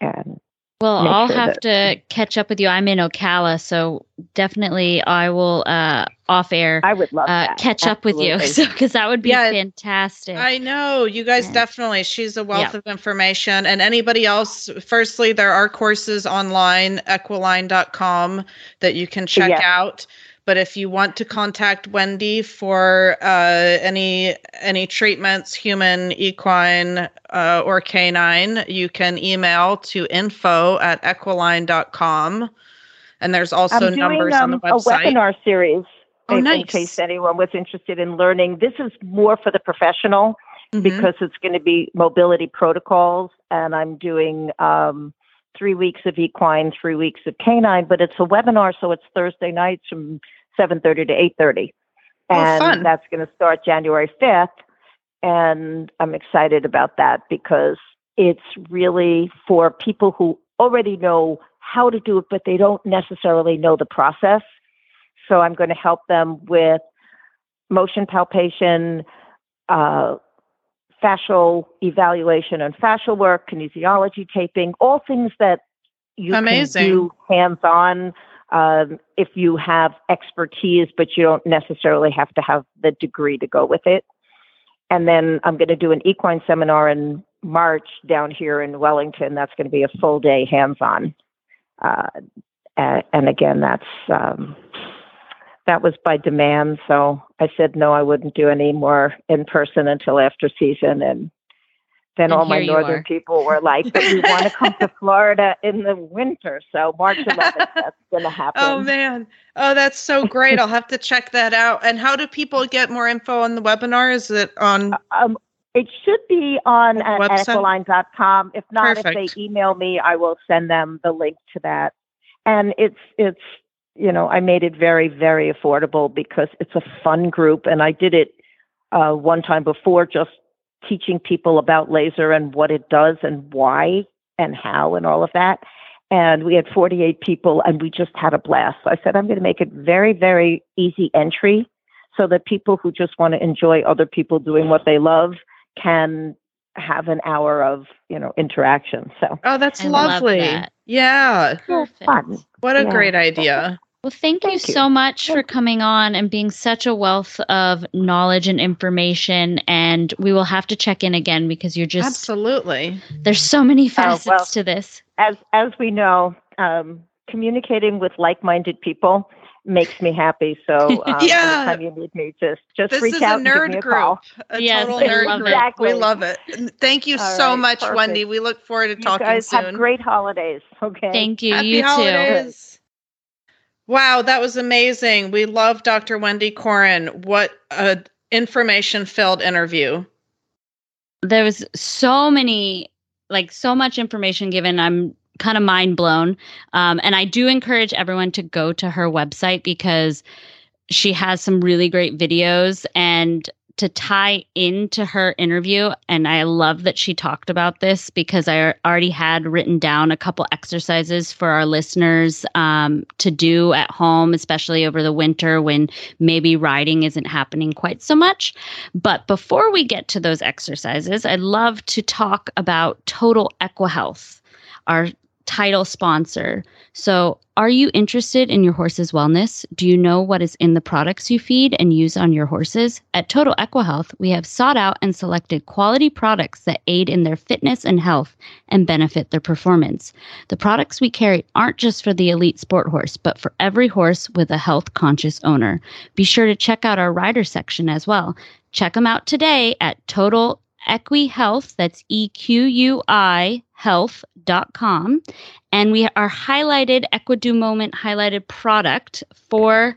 And Well, make I'll sure have that- to catch up with you. I'm in Ocala, so definitely I will uh off air I would love uh that. catch up with you. So cuz that would be Yeah, fantastic. I know you guys Yeah. definitely. She's a wealth Yeah. of information. And anybody else, firstly, there are courses online, equalign.com, that you can check Yes. out. But if you want to contact Wendy for uh, any any treatments, human, equine, uh, or canine, you can email to info at equalign.com. And there's also I'm doing numbers on the um, a webinar series Oh, in, in case anyone was interested in learning. This is more for the professional Mhm. because it's going to be mobility protocols, and I'm doing um, three weeks of equine, three weeks of canine. But it's a webinar, so it's Thursday nights from 7:30 to 8:30, Oh, and fun. that's going to start January 5th. And I'm excited about that because it's really for people who already know how to do it, but they don't necessarily know the process. So I'm going to help them with motion palpation, uh, fascial evaluation and fascial work, kinesiology taping, all things that you Amazing. can do hands on um, if you have expertise, but you don't necessarily have to have the degree to go with it. And then I'm going to do an equine seminar in March down here in Wellington. That's going to be a full day hands on. Uh, and, again, that's um, that was by demand. So I said no, I wouldn't do any more in person until after season. And then And all my northern people were like, "But we want to come to Florida in the winter." So March 11th, that's going to happen. Oh man. Oh, that's so great. I'll have to check that out. And how do people get more info on the webinar? Is it on Um, it should be on at equalign.com. If not, if they email me, I will send them the link to that. And it's it's you know I made it very very affordable because it's a fun group, and I did it uh, one time before, just teaching people about laser and what it does and why and how and all of that. And we had 48 people, and we just had a blast. So I said I'm going to make it very very easy entry so that people who just want to enjoy other people doing what they love can have an hour of you know interaction. So Oh, that's I love lovely. that. Yeah. Perfect. fun. What a Yeah. great idea. Well, thank, you Thank you. so much for coming on and being such a wealth of knowledge and information. And we will have to check in again because you're just Absolutely. there's so many facets well. to this. As as we know, um, communicating with like-minded people makes me happy. So um, Yeah. anytime you need me, just just This reach is out a and give me nerd a group. call. A Yes, total nerd love group. Exactly. We love it. Thank you All so right, much, perfect. Wendy. We look forward to talking to You talking guys soon. have great holidays. Okay. Thank you. Happy you too. Wow, that was amazing. We love Dr. Wendy Coren. What a information filled interview. There was so many, like so much information given. I'm kind of mind blown. Um, and I do encourage everyone to go to her website because she has some really great videos and to tie into her interview and i love that she talked about this because i already had written down a couple exercises for our listeners um, to do at home especially over the winter when maybe riding isn't happening quite so much. But before we get to those exercises i'd love to talk about total equihealth our title sponsor so, are you interested in your horse's wellness? Do you know what is in the products you feed and use on your horses? At Total Equihealth, we have sought out and selected quality products that aid in their fitness and health and benefit their performance. The products we carry aren't just for the elite sport horse, but for every horse with a health conscious owner. Be sure to check out our rider section as well. Check them out today at Total Equi Health, that's E Q U I health.com. And we are highlighted Equidu Moment highlighted product for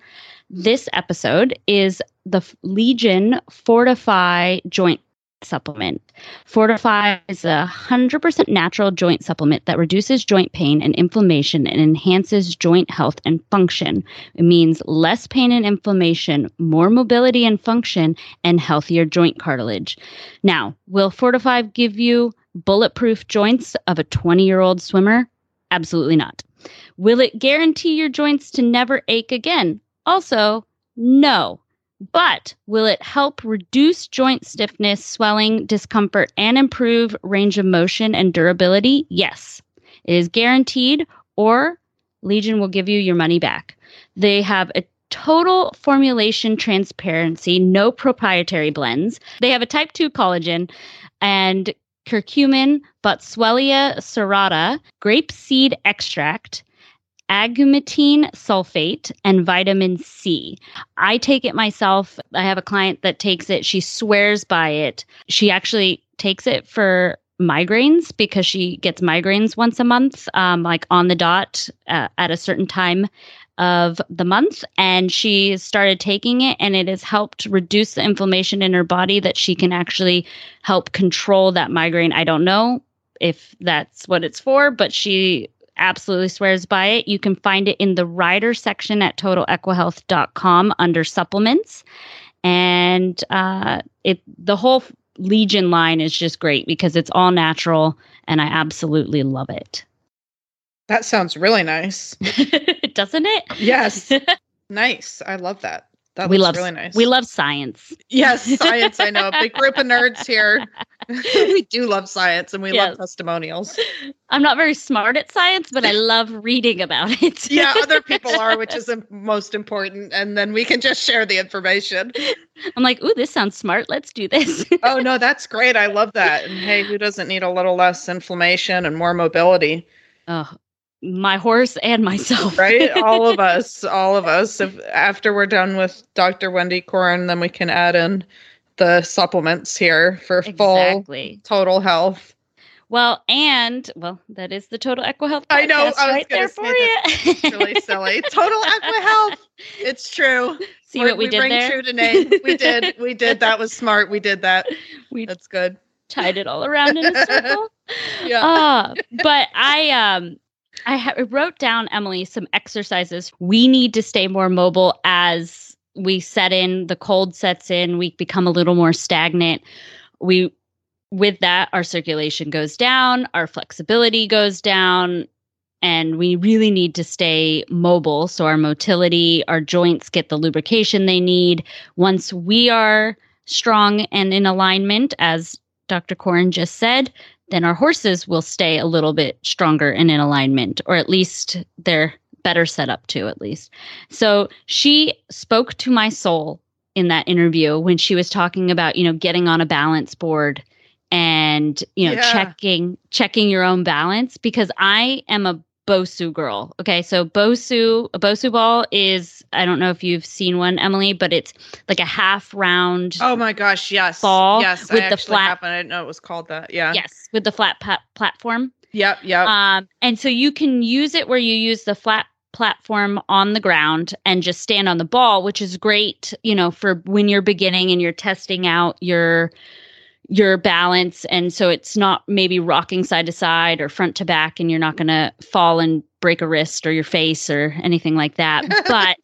this episode is the Legion Fortify joint supplement. Fortify is a 100% natural joint supplement that reduces joint pain and inflammation and enhances joint health and function. It means less pain and inflammation, more mobility and function, and healthier joint cartilage. Now, will Fortify give you bulletproof joints of a 20 year old swimmer? Absolutely not. Will it guarantee your joints to never ache again? Also, no. But will it help reduce joint stiffness, swelling, discomfort, and improve range of motion and durability? Yes. It is guaranteed, or Legion will give you your money back. They have a total formulation transparency, no proprietary blends. They have a type 2 collagen and curcumin, Boswellia serrata, grape seed extract, agmatine sulfate, and vitamin C. I take it myself. I have a client that takes it. She swears by it. She actually takes it for migraines because she gets migraines once a month, um, like on the dot uh, at a certain time of the month and she started taking it and it has helped reduce the inflammation in her body that she can actually help control that migraine. I don't know if that's what it's for, but she absolutely swears by it. You can find it in the rider section at totalequihealth.com under supplements. And uh, it the whole Legion line is just great because it's all natural and I absolutely love it. That sounds really nice. Doesn't it? Yes. nice. I love that. That we love really nice. we love science. Yes, science. I know. A big group of nerds here. we do love science and we Yes. love testimonials. I'm not very smart at science, but I love reading about it. Yeah, other people are, which is the most important. And then we can just share the information. I'm like, ooh, this sounds smart. Let's do this. Oh, no, that's great. I love that. And hey, who doesn't need a little less inflammation and more mobility? oh, my horse and myself. Right? all of us, all of us. If after we're done with Dr. Wendy Coren, then we can add in the supplements here for full total health. Well, and well, that is the total equa health. I know, I was right there for you. Really silly. Total equa Health. It's true. See We're- what we, did bring there? true to name. We did. We did. That was smart. We did that. We That's good. tied it all around in a circle. Yeah. Ah, but I um I ha- wrote down Emily some exercises. We need to stay more mobile as we set in the cold sets in we become a little more stagnant. We with that our circulation goes down our flexibility goes down and we really need to stay mobile. So our motility our joints get the lubrication they need. Once we are strong and in alignment as Dr. Coren just said, then our horses will stay a little bit stronger and in alignment, or at least they're better set up to, at least. So she spoke to my soul in that interview when she was talking about, you know, getting on a balance board and, you know, Yeah. checking checking your own balance because I am a Bosu girl. Okay, so Bosu, a Bosu ball is I don't know if you've seen one, Emily, but it's like a half round. Oh my gosh, yes. Ball yes, with I the flat- have one. I didn't know it was called that. Yeah. Yes, with the flat pa- platform. Yep, yep. Um, and so you can use it where you use the flat platform on the ground and just stand on the ball, which is great, you know, for when you're beginning and you're testing out your your balance and so it's not maybe rocking side to side or front to back and you're not going to fall and break a wrist or your face or anything like that but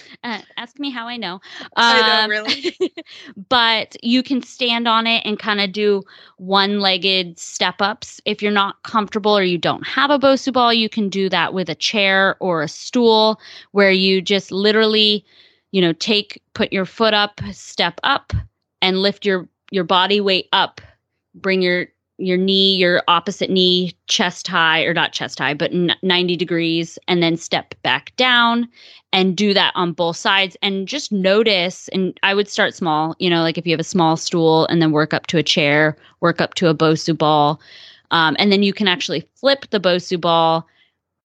uh, ask me how i know I Um, know, really. but you can stand on it and kind of do one legged step ups. If you're not comfortable or you don't have a Bosu ball, you can do that with a chair or a stool where you just literally, you know, take, put your foot up, step up, and lift your, your body weight up. Bring your, your knee, your opposite knee, chest high, or not chest high, but 90 degrees, and then step back down and do that on both sides and just notice and i would start small you know like if you have a small stool and then work up to a chair work up to a bosu ball um, and then you can actually flip the bosu ball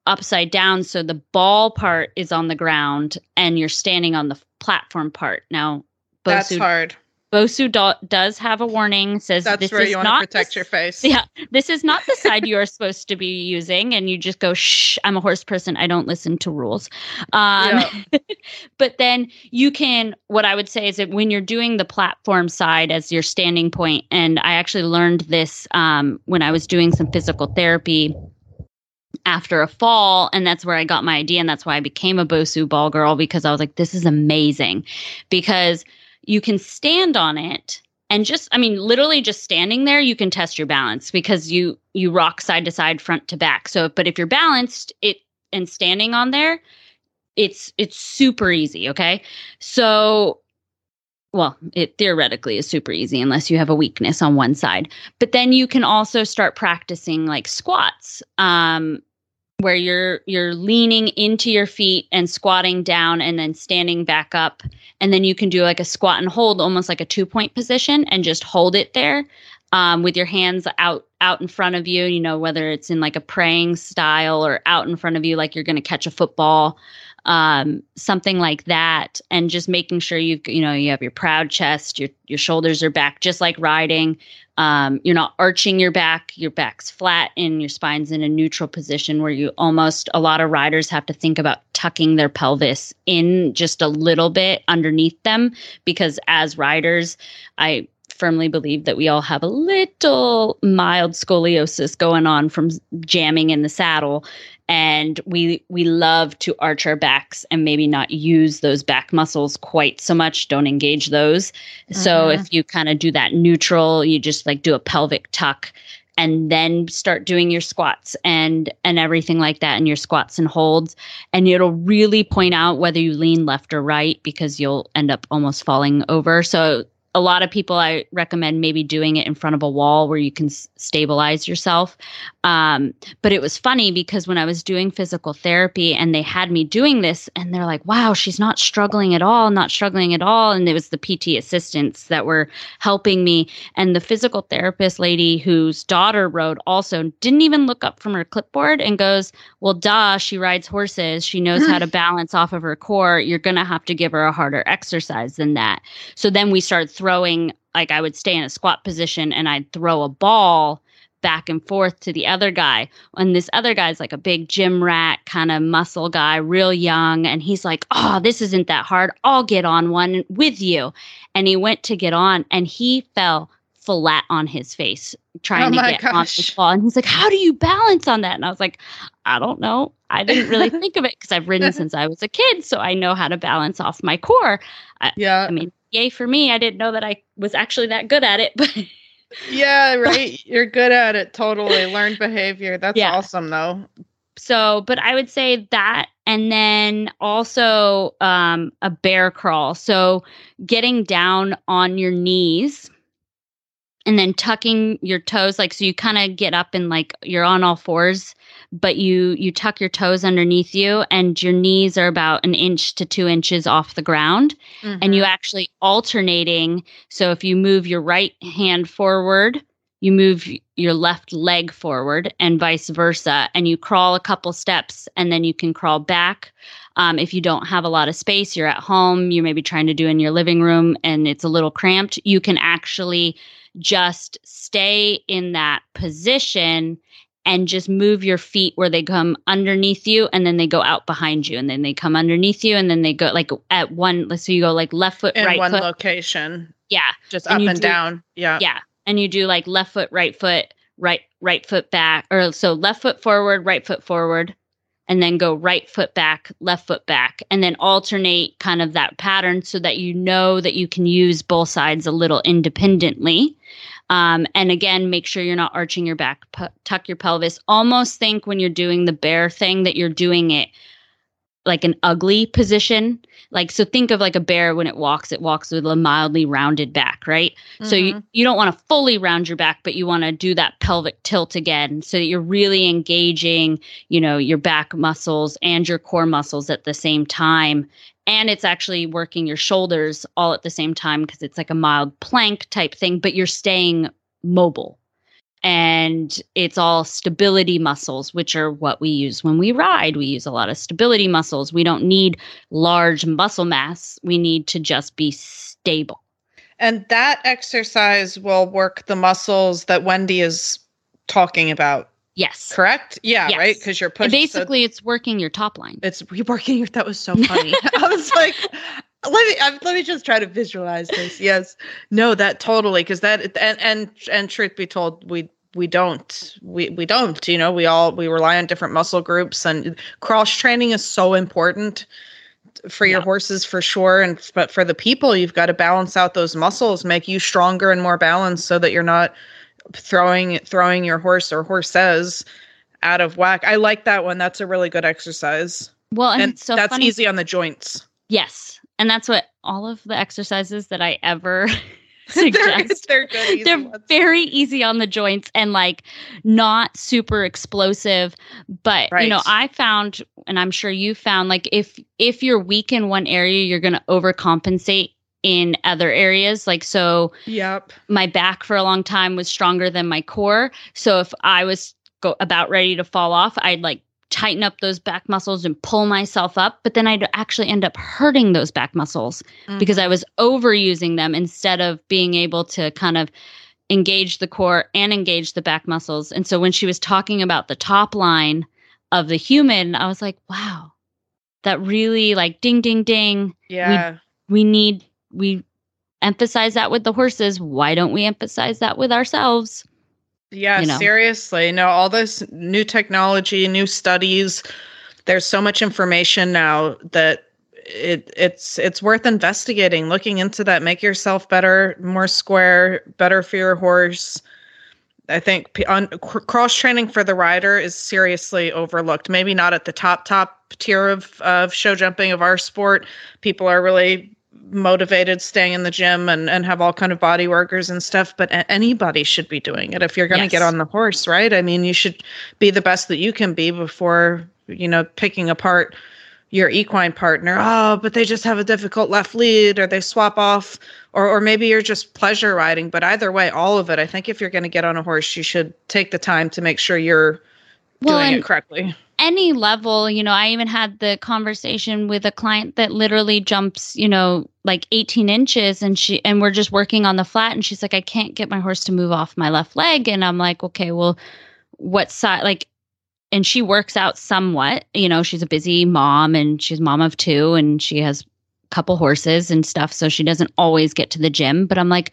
upside down so the ball part is on the ground and you're standing on the platform part now That's hard. Bosu do- does have a warning says That's this where is you want to not protect the your face. yeah, this is not the side you are supposed to be using, and you just go, "Shh, I'm a horse person. I don't listen to rules." Um, but then you can. What I would say is that when you're doing the platform side as your standing point, and I actually learned this um, when I was doing some physical therapy after a fall and that's where I got my idea and that's why I became a Bosu ball girl because I was like this is amazing because you can stand on it and just i mean literally just standing there you can test your balance because you you rock side to side front to back. So but if you're balanced it and standing on there it's it's super easy okay? So well it theoretically is super easy unless you have a weakness on one side. But then you can also start practicing like squats um where you're you're leaning into your feet and squatting down and then standing back up. And then you can do like a squat and hold almost like a two point position and just hold it there um, with your hands out out in front of you you know whether it's in like a praying style or out in front of you like you're going to catch a football um, something like that and just making sure you you know you have your proud chest your your shoulders are back just like riding um, you're not arching your back your back's flat and your spine's in a neutral position where you almost a lot of riders have to think about tucking their pelvis in just a little bit underneath them because as riders i firmly believe that we all have a little mild scoliosis going on from jamming in the saddle and we we love to arch our backs and maybe not use those back muscles quite so much don't engage those. So Mhm. if you kind of do that neutral you just like do a pelvic tuck and then start doing your squats and and everything like that and your squats and holds. And it'll really point out whether you lean left or right because you'll end up almost falling over. So a lot of people i recommend maybe doing it in front of a wall where you can s- stabilize yourself. Um, but it was funny because when i was doing physical therapy and they had me doing this and they're like wow she's not struggling at all not struggling at all. And it was the pt assistants that were helping me. And the physical therapist lady whose daughter rode also didn't even look up from her clipboard and goes well duh she rides horses. She knows how to balance off of her core. You're going to have to give her a harder exercise than that. So then we started throwing like i would stay in a squat position and i'd throw a ball back and forth to the other guy. And this other guy's like a big gym rat kind of muscle guy real young. And he's like oh this isn't that hard. I'll get on one with you. And he went to get on and he fell flat on his face trying Oh to get on gosh. this ball. And he's like how do you balance on that? And i was like i don't know. I didn't really think of it because i've ridden since i was a kid so i know how to balance off my core. Yeah. i mean yay for me i didn't know that i was actually that good at it but Yeah, right. You're good at it. Totally. Learned behavior. That's Yeah. awesome, though. so but i would say that and then also um, a bear crawl so getting down on your knees and then tucking your toes like so you kind of get up and like you're on all fours but you you tuck your toes underneath you and your knees are about an inch to two inches off the ground and you actually alternating. So if you move your right hand forward you move your left leg forward and vice versa and you crawl a couple steps and then you can crawl back. Um, if you don't have a lot of space you're at home you're maybe trying to do in your living room and it's a little cramped you can actually just stay in that position and just move your feet where they come underneath you and then they go out behind you and then they come underneath you and then they go like at one so you go like left foot in right one foot. location, yeah. Just And up and do- down. Yeah. yeah. And you do like left foot right foot right right foot back or so left foot forward right foot forward and then go right foot back left foot back and then alternate kind of that pattern so that you know that you can use both sides a little independently. Um, and again make sure you're not arching your back tuck your pelvis. Almost think when you're doing the bear thing that you're doing it like an ugly position. Like so think of like a bear when it walks it walks with a mildly rounded back right? So you, Mhm. you don't want to fully round your back but you want to do that pelvic tilt again so that you're really engaging you know your back muscles and your core muscles at the same time. And it's actually working your shoulders all at the same time because it's like a mild plank type thing but you're staying mobile and it's all stability muscles which are what we use when we ride we use a lot of stability muscles we don't need large muscle mass we need to just be stable And that exercise will work the muscles that Wendy is talking about, yes correct? Yeah, Yes. right? Because you're and pushing. so basically it's working your top line it's reworking. That was so funny. I was like, let me I'm, let me just try to visualize this. Yes, no, that totally because that and and and truth be told, we we don't we we don't. You know, we all we rely on different muscle groups and cross training is so important for your Yeah. horses for sure and but for the people you've got to balance out those muscles make you stronger and more balanced so that you're not throwing throwing your horse or horses out of whack i like that one that's a really good exercise well and, and, so that's funny easy on the joints. yes and that's what all of the exercises that i ever they're, suggest they're good. they're very easy on the joints and like not super explosive. But you know i found and i'm sure you found like if if you're weak in one area you're going to overcompensate in other areas. Like so Yep. my back for a long time was stronger than my core. So if i was go about ready to fall off i'd like tighten up those back muscles and pull myself up but then i'd actually end up hurting those back muscles mm-hmm. because I was overusing them instead of being able to kind of engage the core and engage the back muscles. And so when she was talking about the top line of the human, I was like, wow, that really like ding, ding, ding. yeah. We need, we emphasize that with the horses. Why don't we emphasize that with ourselves? Yeah, you know. seriously. No, all this new technology, new studies. There's so much information now that it it's it's worth investigating, looking into that. Make yourself better, more square, better for your horse. I think p- on cr- cross training for the rider is seriously overlooked. Maybe not at the top top tier of of show jumping of our sport. People are really motivated staying in the gym and, and have all kind of body workers and stuff but anybody should be doing it if you're going to Yes. get on the horse right? I mean you should be the best that you can be before you know picking apart your equine partner. Oh but they just have a difficult left lead or they swap off or or maybe you're just pleasure riding but either way all of it. I think if you're going to get on a horse you should take the time to make sure you're Well, doing it correctly any level, you know, I even had the conversation with a client that literally jumps, you know, like 18 inches and she and we're just working on the flat and she's like, I can't get my horse to move off my left leg. And I'm like, okay, well, what side like and she works out somewhat, you know, she's a busy mom and she's mom of two and she has a couple horses and stuff. So she doesn't always get to the gym. But I'm like,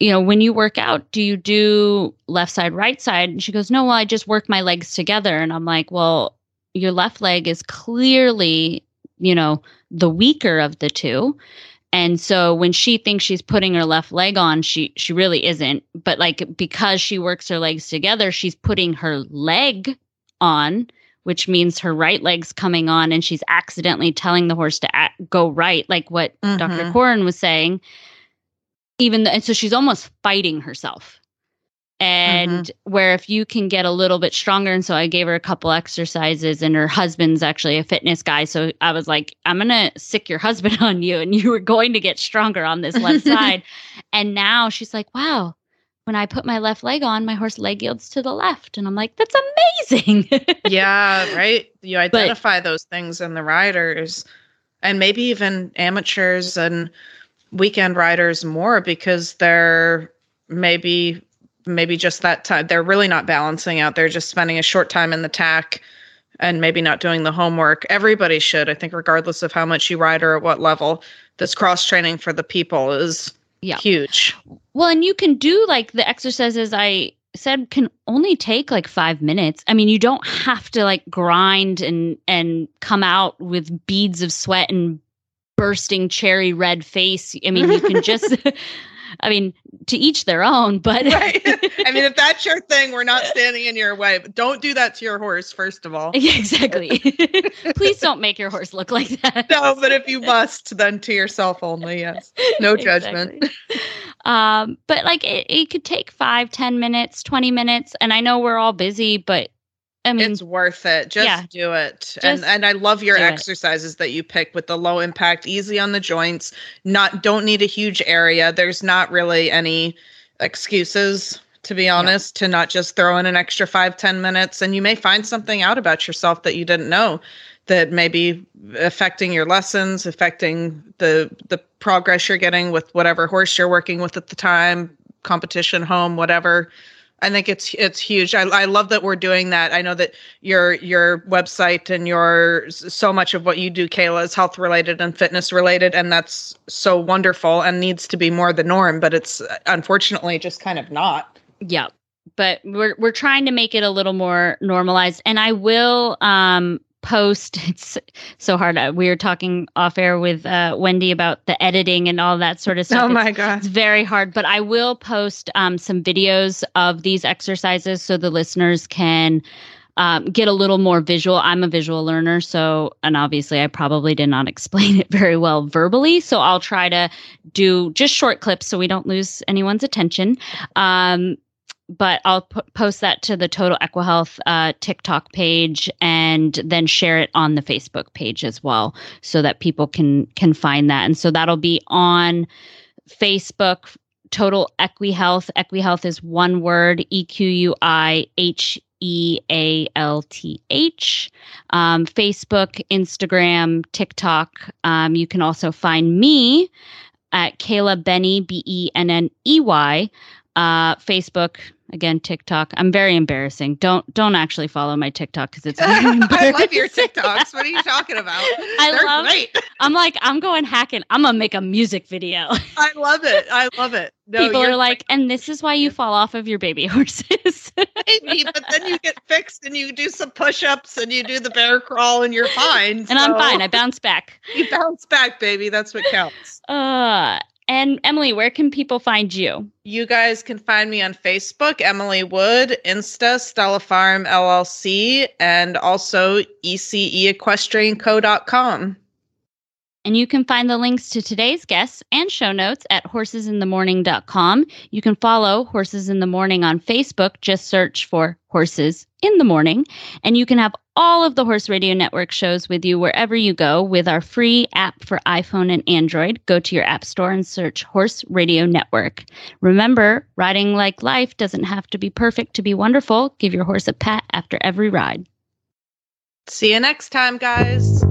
you know, when you work out, do you do left side, right side? And she goes, no, well, I just work my legs together. And I'm like, well, your left leg is clearly, you know, the weaker of the two. And so when she thinks she's putting her left leg on, she she really isn't. But like because she works her legs together, she's putting her leg on, which means her right leg's coming on, and she's accidentally telling the horse to act, go right, like what Dr. Mhm. Coren was saying. Even th- and so she's almost fighting herself. And mm-hmm. where if you can get a little bit stronger and so i gave her a couple exercises and her husband's actually a fitness guy so i was like i'm gonna sick your husband on you and you were going to get stronger on this left side. And now she's like wow when i put my left leg on my horse leg yields to the left. And i'm like that's amazing. Yeah, right. You identify those things in the riders and maybe even amateurs and weekend riders more because they're maybe maybe just that time they're really not balancing out. They're just spending a short time in the tack and maybe not doing the homework. Everybody should, I think, regardless of how much you ride or at what level. This cross training for the people is Yeah. huge. Well, and you can do like the exercises I said can only take like five minutes. I mean, you don't have to like grind and and come out with beads of sweat and bursting cherry red face. I mean, you can just I mean, to each their own, but Right. I mean, if that's your thing, we're not standing in your way. But don't do that to your horse, first of all. Yeah, exactly. Please don't make your horse look like that. No, but if you must, then to yourself only. Yes. No judgment. Exactly. um, but like it, it could take five, ten minutes, 20 minutes. And I know we're all busy, but I mean, it's worth it. Just yeah. do it. Just and and I love your do it. exercises that you pick with the low impact, easy on the joints. Not don't need a huge area. There's not really any excuses to be honest to not just throw in an extra five ten minutes and you may find something out about yourself that you didn't know that may be affecting your lessons affecting the the progress you're getting with whatever horse you're working with at the time competition home whatever I think it's it's huge. I, I love that we're doing that. I know that your your website and your so much of what you do, Kayla, is health related and fitness related, and that's so wonderful and needs to be more the norm. But it's unfortunately just kind of not. yeah. But we're we're trying to make it a little more normalized. And I will um post it's so hard. Uh, We were talking off air with uh, Wendy about the editing and all that sort of stuff. Oh It's- my god! It's very hard, but I will post um, some videos of these exercises so the listeners can um, get a little more visual. I'm a visual learner, so, and obviously I probably did not explain it very well verbally. So I'll try to do just short clips so we don't lose anyone's attention. Um, but I'll p- post that to the Total EquiHealth uh, TikTok page and then share it on the Facebook page as well, so that people can can find that. And so that'll be on Facebook. Total EquiHealth. EquiHealth is one word. E Q U I H E A L T H. Um, Facebook, Instagram, TikTok. Um, you can also find me at Kayla Benney B E N N E Y uh facebook again tiktok i'm very embarrassing don't don't actually follow my tiktok because it's I love your. TikToks. What are you talking about? I They're love- great. i'm like i'm going hacking i'm gonna make a music video I love it. I love it. No, people you're like and this is why you fall off of your baby horses Maybe, but then you get fixed and you do some push-ups and you do the bear crawl and you're fine. and i'm fine i bounce back You bounce back, baby. That's what counts. uh and emily where can people find you You guys can find me on Facebook, Emily Wood, Insta, Stella Farm LLC, and also ECEEquestrianco.com. And you can find the links to today's guests and show notes at horsesinthemorning.com. You can follow Horses in the Morning on Facebook. Just search for Horses in the Morning. And you can have all of the Horse Radio Network shows with you wherever you go with our free app for iPhone and Android. Go to your app store and search Horse Radio Network. Remember, riding like life doesn't have to be perfect to be wonderful. Give your horse a pat after every ride. See you next time, guys.